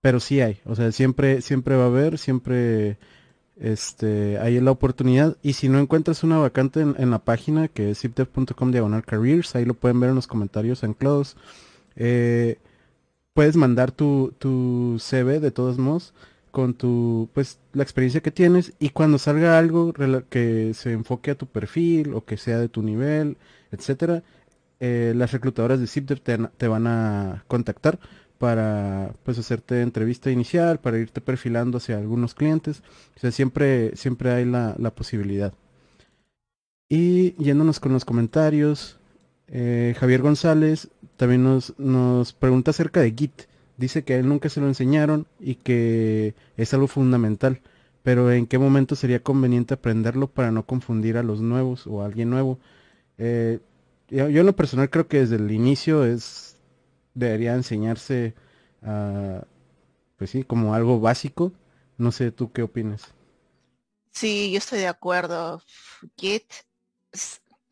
pero sí hay, o sea, siempre siempre va a haber, siempre este hay la oportunidad y si no encuentras una vacante en, la página que es zipdev.com diagonal careers, ahí lo pueden ver en los comentarios en close. Eh, puedes mandar tu, tu CV de todos modos con tu, pues, la experiencia que tienes y cuando salga algo que se enfoque a tu perfil o que sea de tu nivel, etcétera, eh, las reclutadoras de ZipDev te, van a contactar para, pues, hacerte entrevista inicial, para irte perfilando hacia algunos clientes. O sea, siempre, siempre hay la, la posibilidad. Y yéndonos con los comentarios, eh, Javier González también nos, nos pregunta acerca de Git. Dice que a él nunca se lo enseñaron y que es algo fundamental. Pero en qué momento sería conveniente aprenderlo para no confundir a los nuevos o a alguien nuevo. Eh, yo, en lo personal creo que desde el inicio es debería enseñarse pues sí, como algo básico. No sé, ¿tú qué opinas? Sí, yo estoy de acuerdo. Git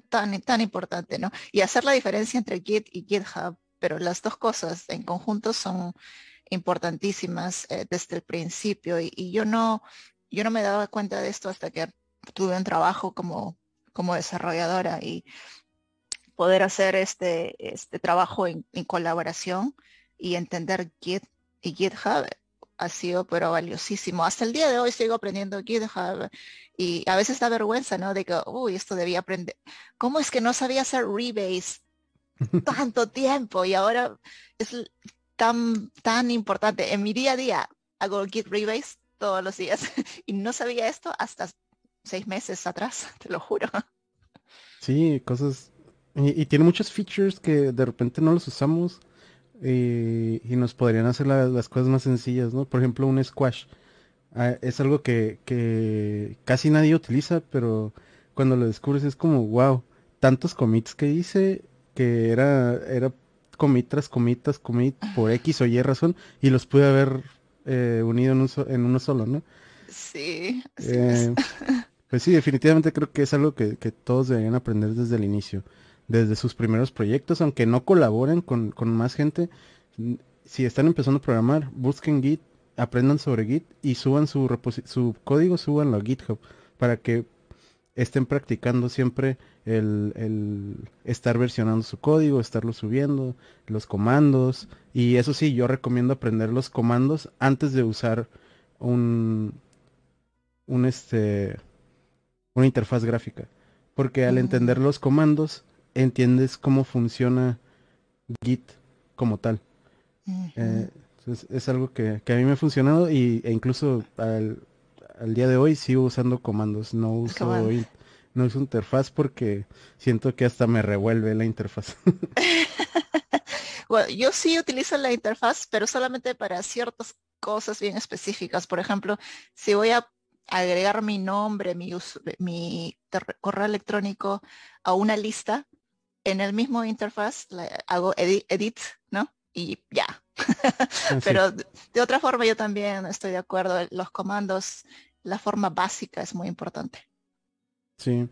tan, tan importante, ¿no? Y hacer la diferencia entre Git y GitHub, pero las dos cosas en conjunto son importantísimas eh, desde el principio y, yo no yo no me daba cuenta de esto hasta que tuve un trabajo como como desarrolladora y poder hacer este este trabajo en, en colaboración y entender Git y GitHub ha sido pero valiosísimo. Hasta el día de hoy sigo aprendiendo GitHub y a veces da vergüenza, ¿no? De que, uy, esto debía aprender. ¿Cómo es que no sabía hacer rebase [LAUGHS] tanto tiempo y ahora es tan, tan importante? En mi día a día hago Git rebase todos los días [LAUGHS] y no sabía esto hasta seis meses atrás, [LAUGHS] te lo juro. Sí, cosas... Y, y tiene muchos features que de repente no los usamos y, nos podrían hacer las cosas más sencillas, ¿no? Por ejemplo, un squash. Ah, es algo que, casi nadie utiliza, pero cuando lo descubres es como, wow, tantos commits que hice que era, era commit tras commit tras commit por X o Y razón y los pude haber eh, unido en, en, uno solo, ¿no? Sí. Eh, pues sí, definitivamente creo que es algo que, que todos deberían aprender desde el inicio desde sus primeros proyectos, aunque no colaboren con, más gente, si están empezando a programar, busquen Git, aprendan sobre Git y suban su, su código, subanlo a GitHub para que estén practicando siempre el, estar versionando su código, estarlo subiendo, los comandos. Y eso sí, yo recomiendo aprender los comandos antes de usar un, un este, una interfaz gráfica. Porque al entender los comandos, entiendes cómo funciona Git como tal. Eh, es, algo que, a mí me ha funcionado y, e incluso al, al día de hoy sigo usando comandos, no uso, no uso interfaz porque siento que hasta me revuelve la interfaz. [LAUGHS] bueno, yo sí utilizo la interfaz, pero solamente para ciertas cosas bien específicas. Por ejemplo, si voy a agregar mi nombre, mi, mi correo electrónico a una lista, en el mismo interfaz hago edit, ¿no? Y ya. [LAUGHS] Pero de otra forma yo también estoy de acuerdo. Los comandos la forma básica es muy importante. Sí.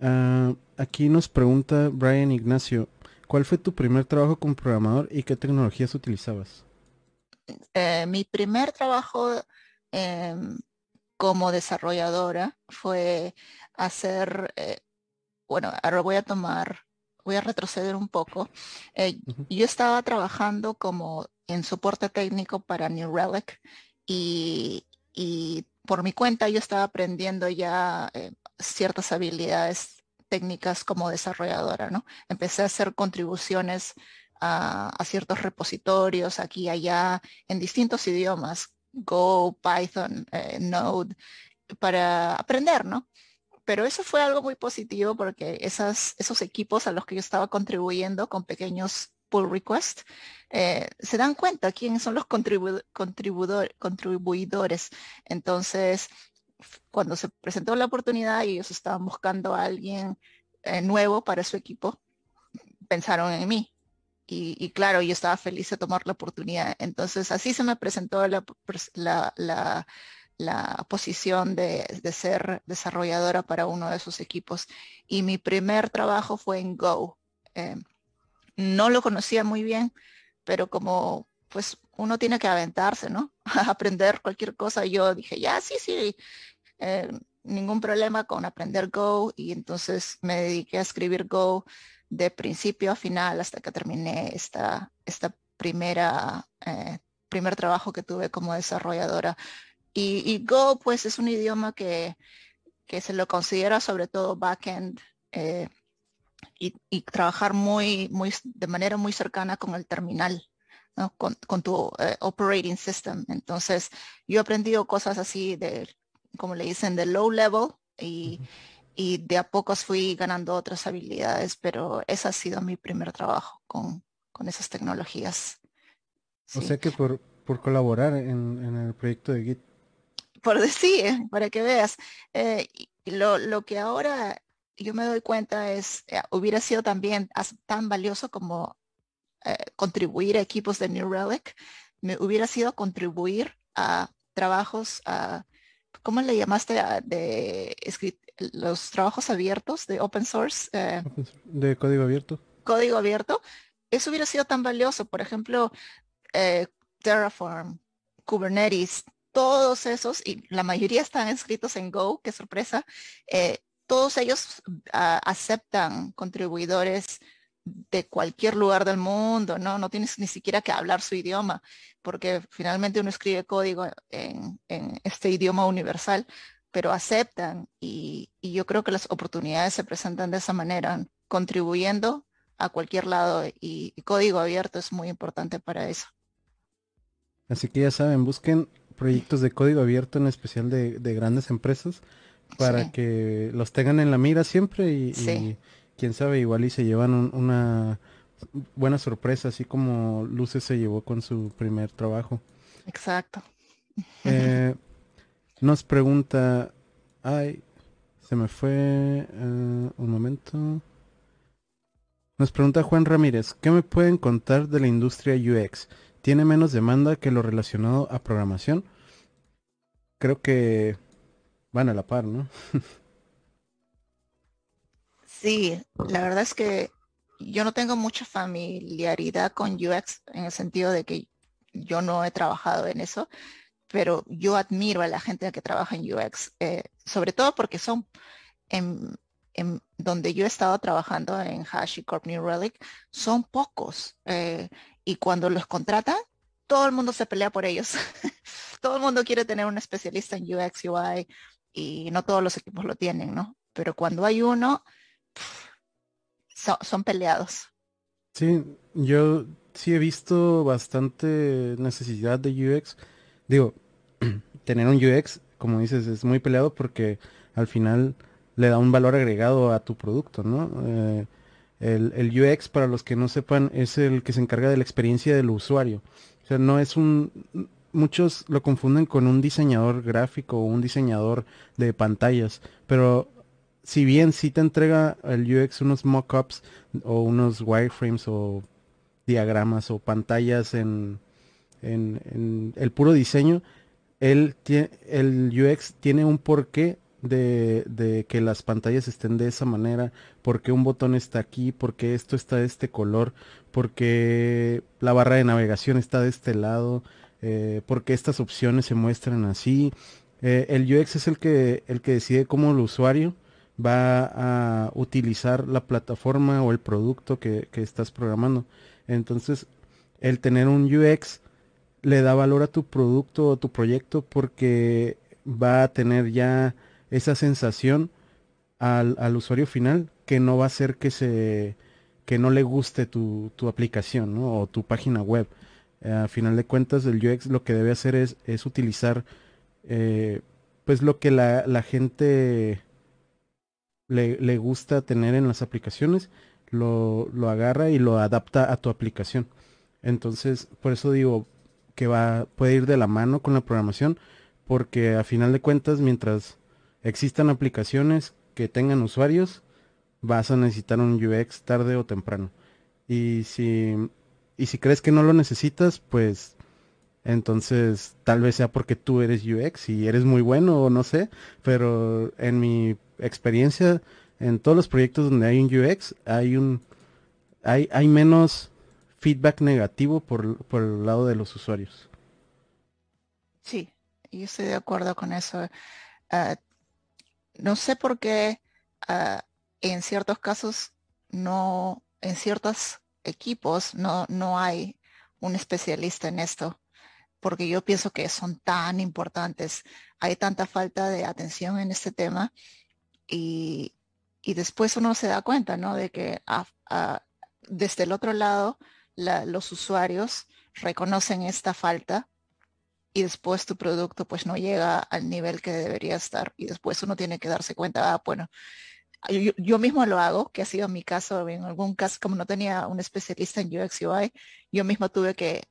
Ah, aquí nos pregunta Brian Ignacio, ¿cuál fue tu primer trabajo como programador y qué tecnologías utilizabas? Eh, mi primer trabajo em, como desarrolladora fue hacer, eh, bueno, ahora voy a tomar, voy a retroceder un poco. Eh, yo estaba trabajando como en soporte técnico para New Relic y, y por mi cuenta yo estaba aprendiendo ya eh, ciertas habilidades técnicas como desarrolladora, ¿no? Empecé a hacer contribuciones a, ciertos repositorios aquí y allá en distintos idiomas, Go, Python, eh, Node, para aprender, ¿no? Pero eso fue algo muy positivo porque esos equipos a los que yo estaba contribuyendo con pequeños pull request, eh, se dan cuenta quiénes son los contribuidores. Entonces, cuando se presentó la oportunidad y ellos estaban buscando a alguien eh, nuevo para su equipo, pensaron en mí. Y, claro, yo estaba feliz de tomar la oportunidad. Entonces, así se me presentó la, la, posición de, ser desarrolladora para uno de sus equipos. Y mi primer trabajo fue en Go. Eh, no lo conocía muy bien, pero como pues uno tiene que aventarse, ¿no? [LAUGHS] A aprender cualquier cosa. Yo dije, ya, sí, sí, eh, ningún problema con aprender Go y entonces me dediqué a escribir Go de principio a final hasta que terminé esta, esta primera, eh, primer trabajo que tuve como desarrolladora. Y, Go pues es un idioma que, que se lo considera sobre todo backend. Eh, y, trabajar muy, muy, de manera muy cercana con el terminal, con, tu eh, operating system. Entonces, yo he aprendido cosas así de, como le dicen, de low level y, de a pocos fui ganando otras habilidades, pero ese ha sido mi primer trabajo con, esas tecnologías. O sea que por, por colaborar en, el proyecto de Git. Por decir, para que veas. Eh, lo, lo, que ahora yo me doy cuenta es, eh, hubiera sido también tan valioso como eh, contribuir a equipos de New Relic, me hubiera sido contribuir a trabajos, a, ¿cómo le llamaste? de los trabajos abiertos de open source. Eh, de código abierto. Código abierto. Eso hubiera sido tan valioso. Por ejemplo, Terraform, Kubernetes, todos esos, y la mayoría están escritos en Go, qué sorpresa, todos ellos ah, aceptan contribuidores de cualquier lugar del mundo, ¿no? No tienes ni siquiera que hablar su idioma, porque finalmente uno escribe código en, este idioma universal, pero aceptan y, yo creo que las oportunidades se presentan de esa manera, contribuyendo a cualquier lado y, código abierto es muy importante para eso. Así que ya saben, busquen proyectos de código abierto, en especial de grandes empresas, para que los tengan en la mira siempre y, quién sabe, igual y se llevan una buena sorpresa, así como Luce se llevó con su primer trabajo. Exacto. Eh, nos pregunta, ay, se me fue eh, un momento. Nos pregunta Juan Ramírez, ¿qué me pueden contar de la industria UX? ¿Tiene menos demanda que lo relacionado a programación? Creo que van a la par, ¿no? sí, la verdad es que yo no tengo mucha familiaridad con UX en el sentido de que yo no he trabajado en eso, pero yo admiro a la gente que trabaja en UX, eh, sobre todo porque son en, donde yo he estado trabajando en HashiCorp New Relic, son pocos. Eh, y cuando los contratan, todo el mundo se pelea por ellos. [LAUGHS] todo el mundo quiere tener un especialista en UX, UI y no todos los equipos lo tienen, ¿no? Pero cuando hay uno, son peleados. Sí, yo sí he visto bastante necesidad de UX. Digo, [CLEARS THROAT] tener un UX, como dices, es muy peleado porque al final le da un valor agregado a tu producto, ¿no? Eh, el, el, UX, para los que no sepan, es el que se encarga de la experiencia del usuario. O sea, no es un... Muchos lo confunden con un diseñador gráfico o un diseñador de pantallas, pero si bien sí te entrega el UX unos mockups o unos wireframes o diagramas o pantallas en, en, el puro diseño, el, el UX tiene un porqué de, de, que las pantallas estén de esa manera, porque un botón está aquí, porque esto está de este color, porque la barra de navegación está de este lado, eh, porque estas opciones se muestran así. Eh, el UX es el que, el que decide cómo el usuario va a utilizar la plataforma o el producto que, estás programando. Entonces, el tener un UX le da valor a tu producto o tu proyecto porque va a tener ya esa sensación al, usuario final que no va a ser que se que no le guste tu, aplicación o tu página web. a final de cuentas, el UX lo que debe hacer es, es utilizar eh, pues lo que la, la gente le, gusta tener en las aplicaciones, lo, agarra y lo adapta a tu aplicación. Entonces, por eso digo que va, puede ir de la mano con la programación, porque a final de cuentas, mientras existan aplicaciones que tengan usuarios, vas a necesitar un UX tarde o temprano. Y si, y si crees que no lo necesitas, pues entonces tal vez sea porque tú eres UX y eres muy bueno o no sé, pero en mi experiencia en todos los proyectos donde hay un UX, hay un hay, hay menos feedback negativo por, por el lado de los usuarios. Sí, yo estoy de acuerdo con eso. Ah, no sé por qué ah, en ciertos casos no, en ciertos equipos no, no hay un especialista en esto, porque yo pienso que son tan importantes. Hay tanta falta de atención en este tema y, después uno se da cuenta, ¿no? De que desde el otro lado los usuarios reconocen esta falta y después tu producto pues no llega al nivel que debería estar y después uno tiene que darse cuenta, ah, bueno, yo, mismo lo hago, que ha sido mi caso, en algún caso, como no tenía un especialista en UX UI, yo mismo tuve que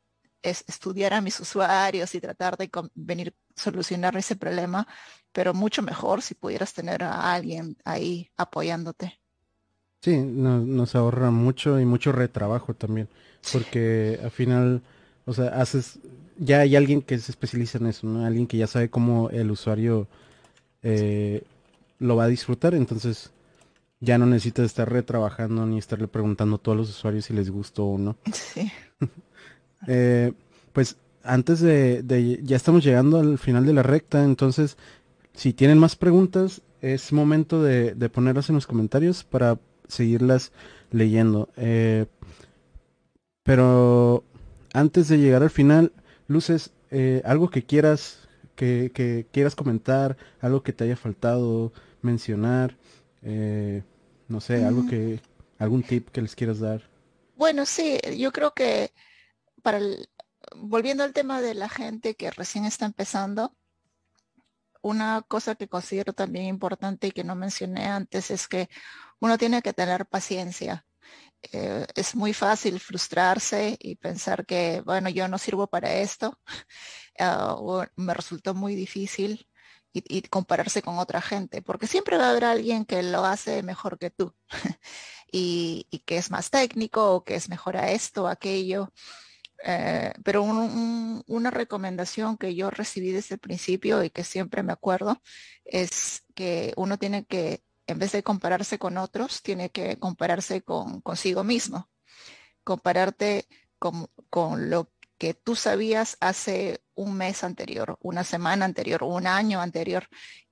estudiar a mis usuarios y tratar de venir solucionar ese problema, pero mucho mejor si pudieras tener a alguien ahí apoyándote. Sí, nos ahorra mucho y mucho retrabajo también, porque al final, o sea, haces, ya hay alguien que se especializa en eso, ¿no? Alguien que ya sabe cómo el usuario eh, lo va a disfrutar, entonces ya no necesitas estar retrabajando ni estarle preguntando a todos los usuarios si les gustó o no. [LAUGHS] Sí. [LAUGHS] Eh, pues antes de, ya estamos llegando al final de la recta, entonces si tienen más preguntas, es momento de, ponerlas en los comentarios para seguirlas leyendo. Eh, pero antes de llegar al final, Luces, eh, algo que quieras, que, quieras comentar, algo que te haya faltado mencionar, eh, no sé, algo mm. que, algún tip que les quieras dar. Bueno, sí, yo creo que para el, volviendo al tema de la gente que recién está empezando, una cosa que considero también importante y que no mencioné antes es que uno tiene que tener paciencia. Eh, es muy fácil frustrarse y pensar que, bueno, yo no sirvo para esto, [LAUGHS] ah, me resultó muy difícil y, compararse con otra gente, porque siempre va a haber alguien que lo hace mejor que tú [LAUGHS] y, que es más técnico o que es mejor a esto o aquello. Eh, pero una recomendación que yo recibí desde el principio y que siempre me acuerdo es que uno tiene que, en vez de compararse con otros, tiene que compararse con consigo mismo. Compararte con, lo que tú sabías hace un mes anterior, una semana anterior, un año anterior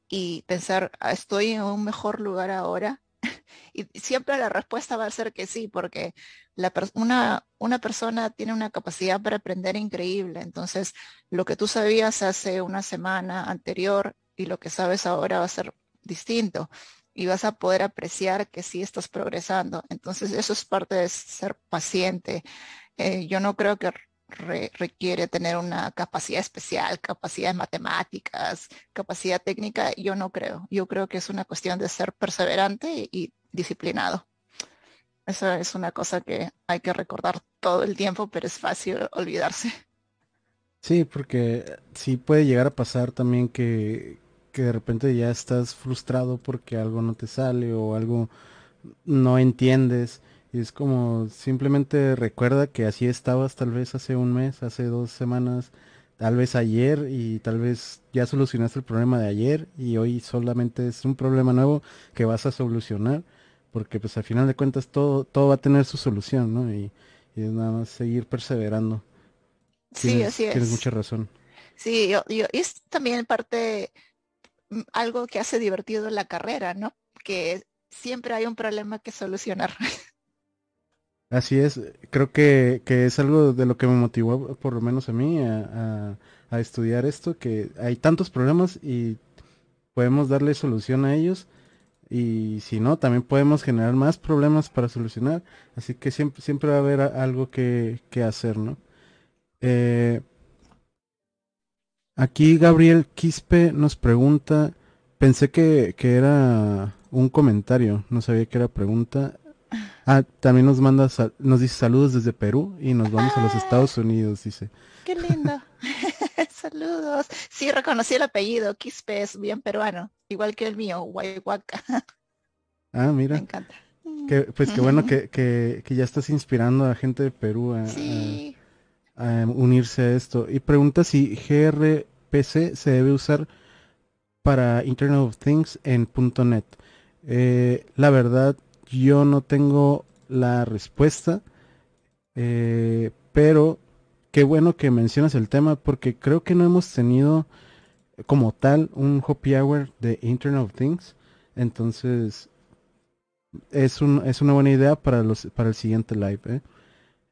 y pensar, ah, estoy en un mejor lugar ahora. [LAUGHS] y siempre la respuesta va a ser que sí, porque una persona tiene una capacidad para aprender increíble. Entonces, lo que tú sabías hace una semana anterior y lo que sabes ahora va a ser distinto y vas a poder apreciar que sí estás progresando. Entonces, eso es parte de ser paciente. Eh, yo no creo que requiere tener una capacidad especial, capacidad de matemáticas, capacidad técnica, yo no creo. Yo creo que es una cuestión de ser perseverante y disciplinado. Eso es una cosa que hay que recordar todo el tiempo, pero es fácil olvidarse. Sí, porque sí puede llegar a pasar también que, que de repente ya estás frustrado porque algo no te sale o algo no entiendes y es como simplemente recuerda que así estabas tal vez hace un mes, hace dos semanas, tal vez ayer y tal vez ya solucionaste el problema de ayer y hoy solamente es un problema nuevo que vas a solucionar porque pues al final de cuentas todo, todo va a tener su solución, ¿no? Y, es nada más seguir perseverando. Sí, así es. Tienes mucha razón. Sí, yo, yo, es también parte, algo que hace divertido la carrera, ¿no? Que siempre hay un problema que solucionar. [LAUGHS] Así es, creo que, que, es algo de lo que me motivó, por lo menos a mí, a, estudiar esto, que hay tantos problemas y podemos darle solución a ellos y si no, también podemos generar más problemas para solucionar, así que siempre, siempre va a haber algo que, que hacer, ¿no? Eh, aquí Gabriel Quispe nos pregunta, pensé que, que era un comentario, no sabía que era pregunta. Ah, también nos manda, nos dice saludos desde Perú y nos vamos a los ah. Estados Unidos, dice. Qué lindo. [LAUGHS] saludos. Sí, reconocí el apellido, Quispe es bien peruano, igual que el mío, Guayhuaca. [LAUGHS] ah, mira. Me encanta. Que, pues qué bueno que, que, que, ya estás inspirando a gente de Perú a, a, unirse a esto. Y pregunta si gRPC se debe usar para Internet of Things en .NET. Eh, la verdad, yo no tengo la respuesta, eh, pero qué bueno que mencionas el tema porque creo que no hemos tenido como tal un happy hour de Internet of Things. Entonces, es, un, es una buena idea para, los, para el siguiente live. ¿eh?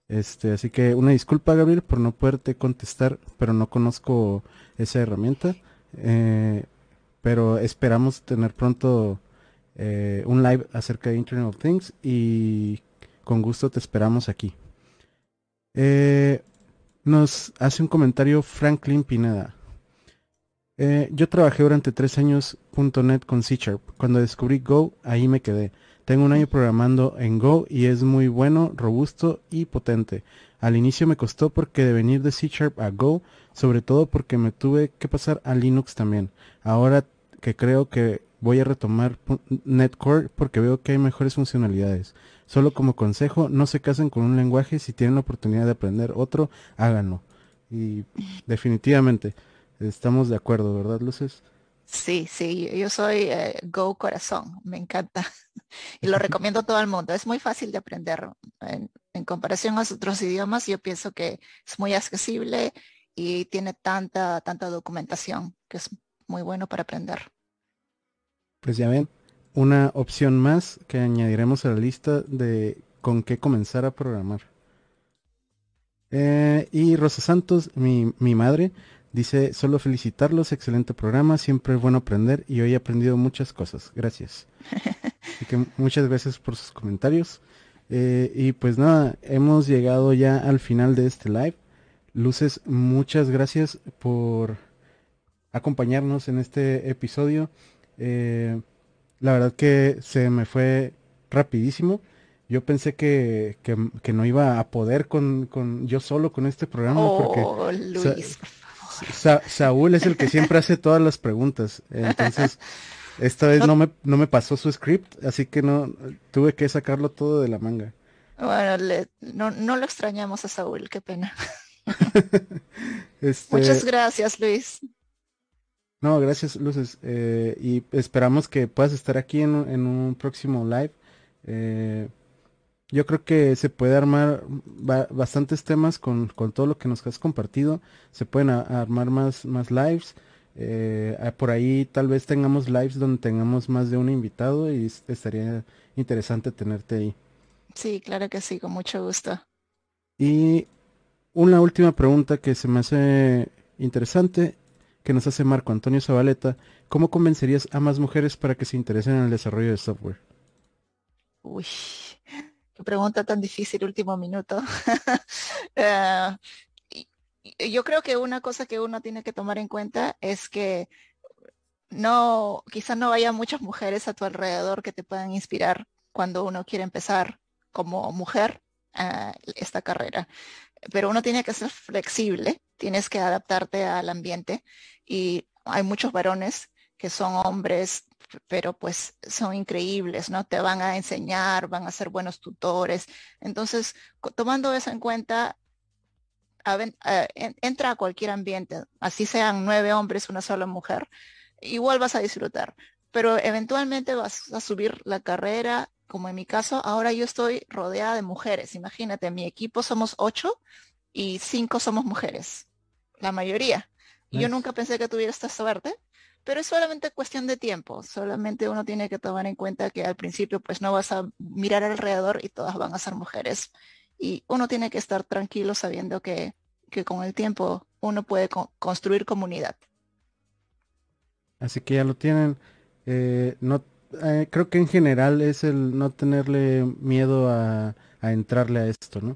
Este, así que una disculpa, Gabriel, por no poderte contestar, pero no conozco esa herramienta. Eh, pero esperamos tener pronto eh, un live acerca de Internet of Things y con gusto te esperamos aquí. Eh, nos hace un comentario Franklin Pineda. Yo trabajé durante tres años .NET con C Sharp. Cuando descubrí Go, ahí me quedé. Tengo un año programando en Go y es muy bueno, robusto y potente. Al inicio me costó porque de venir de C Sharp a Go, sobre todo porque me tuve que pasar a Linux también. Ahora que creo que voy a retomar Netcore porque veo que hay mejores funcionalidades. Solo como consejo, no se casen con un lenguaje, si tienen la oportunidad de aprender otro, háganlo. Y definitivamente, estamos de acuerdo, ¿verdad, Luces? Sí, sí, yo soy eh, Go Corazón, me encanta. [LAUGHS] y lo recomiendo a todo el mundo. Es muy fácil de aprender. En, comparación a otros idiomas, yo pienso que es muy accesible y tiene tanta, tanta documentación que es muy bueno para aprender. Pues ya ven, una opción más que añadiremos a la lista de con qué comenzar a programar. Eh, y Rosa Santos, mi, mi, madre, dice, solo felicitarlos, excelente programa, siempre es bueno aprender y hoy he aprendido muchas cosas. Gracias. [LAUGHS] Así que muchas gracias por sus comentarios. Eh, y pues nada, hemos llegado ya al final de este live. Luces, muchas gracias por acompañarnos en este episodio. Eh, la verdad que se me fue rapidísimo. Yo pensé que, que, no iba a poder con, con, yo solo con este programa. porque oh, Saúl es el que siempre hace todas las preguntas. Entonces, esta vez no me, no me pasó su script, así que no tuve que sacarlo todo de la manga. Bueno, no, no lo extrañamos a Saúl, qué pena. [LAUGHS] Este Muchas gracias, Luis. No, gracias, Luces. Eh, y esperamos que puedas estar aquí en, un próximo live. Eh, yo creo que se puede armar bastantes temas con, todo lo que nos has compartido. Se pueden armar más, más lives. Eh, por ahí tal vez tengamos lives donde tengamos más de un invitado y estaría interesante tenerte ahí. Sí, claro que sí, con mucho gusto. Y una última pregunta que se me hace interesante, que nos hace Marco Antonio Zabaleta. ¿Cómo convencerías a más mujeres para que se interesen en el desarrollo de software? Uy, pregunta tan difícil, último minuto. [LAUGHS] Eh, yo creo que una cosa que uno tiene que tomar en cuenta es que no, quizás no haya muchas mujeres a tu alrededor que te puedan inspirar cuando uno quiere empezar como mujer a esta carrera. Pero uno tiene que ser flexible, tienes que adaptarte al ambiente y hay muchos varones que son hombres, pero pues son increíbles, ¿no? Te van a enseñar, van a ser buenos tutores. Entonces, tomando eso en cuenta, entra a cualquier ambiente, así sean nueve hombres, una sola mujer, igual vas a disfrutar. Pero eventualmente vas a subir la carrera, como en mi caso, ahora yo estoy rodeada de mujeres. Imagínate, mi equipo somos ocho y cinco somos mujeres, la mayoría. Y yo nunca pensé que tuviera esta suerte, pero es solamente cuestión de tiempo. Solamente uno tiene que tomar en cuenta que al principio pues no vas a mirar alrededor y todas van a ser mujeres. Y uno tiene que estar tranquilo sabiendo que, con el tiempo uno puede construir comunidad. Así que ya lo tienen. Eh, no, eh, creo que en general es el no tenerle miedo a, entrarle a esto, ¿no?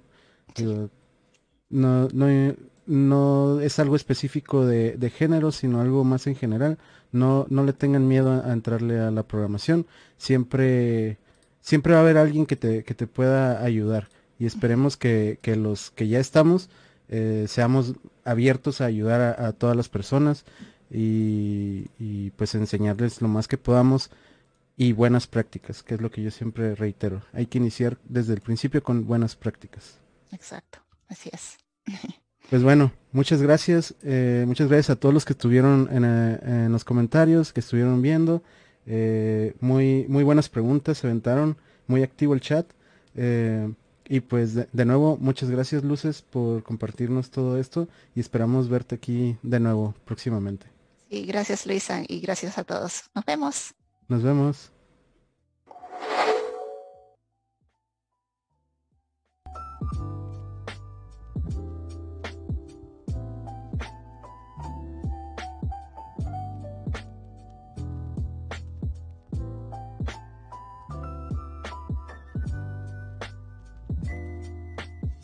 no, no, no es algo específico de, género, sino algo más en general. No, no le tengan miedo a, entrarle a la programación. Siempre, siempre va a haber alguien que te, que te pueda ayudar y esperemos que, los que ya estamos eh, seamos abiertos a ayudar a, todas las personas y, pues enseñarles lo más que podamos y buenas prácticas, que es lo que yo siempre reitero. Hay que iniciar desde el principio con buenas prácticas. Exacto, así es. [LAUGHS] Pues bueno, muchas gracias. Eh, muchas gracias a todos los que estuvieron en, eh, los comentarios, que estuvieron viendo. muy, muy buenas preguntas, se aventaron, muy activo el chat. Y pues de, nuevo, muchas gracias Luces por compartirnos todo esto y esperamos verte aquí de nuevo próximamente. Sí, gracias Luisa y gracias a todos. Nos vemos. Nos vemos.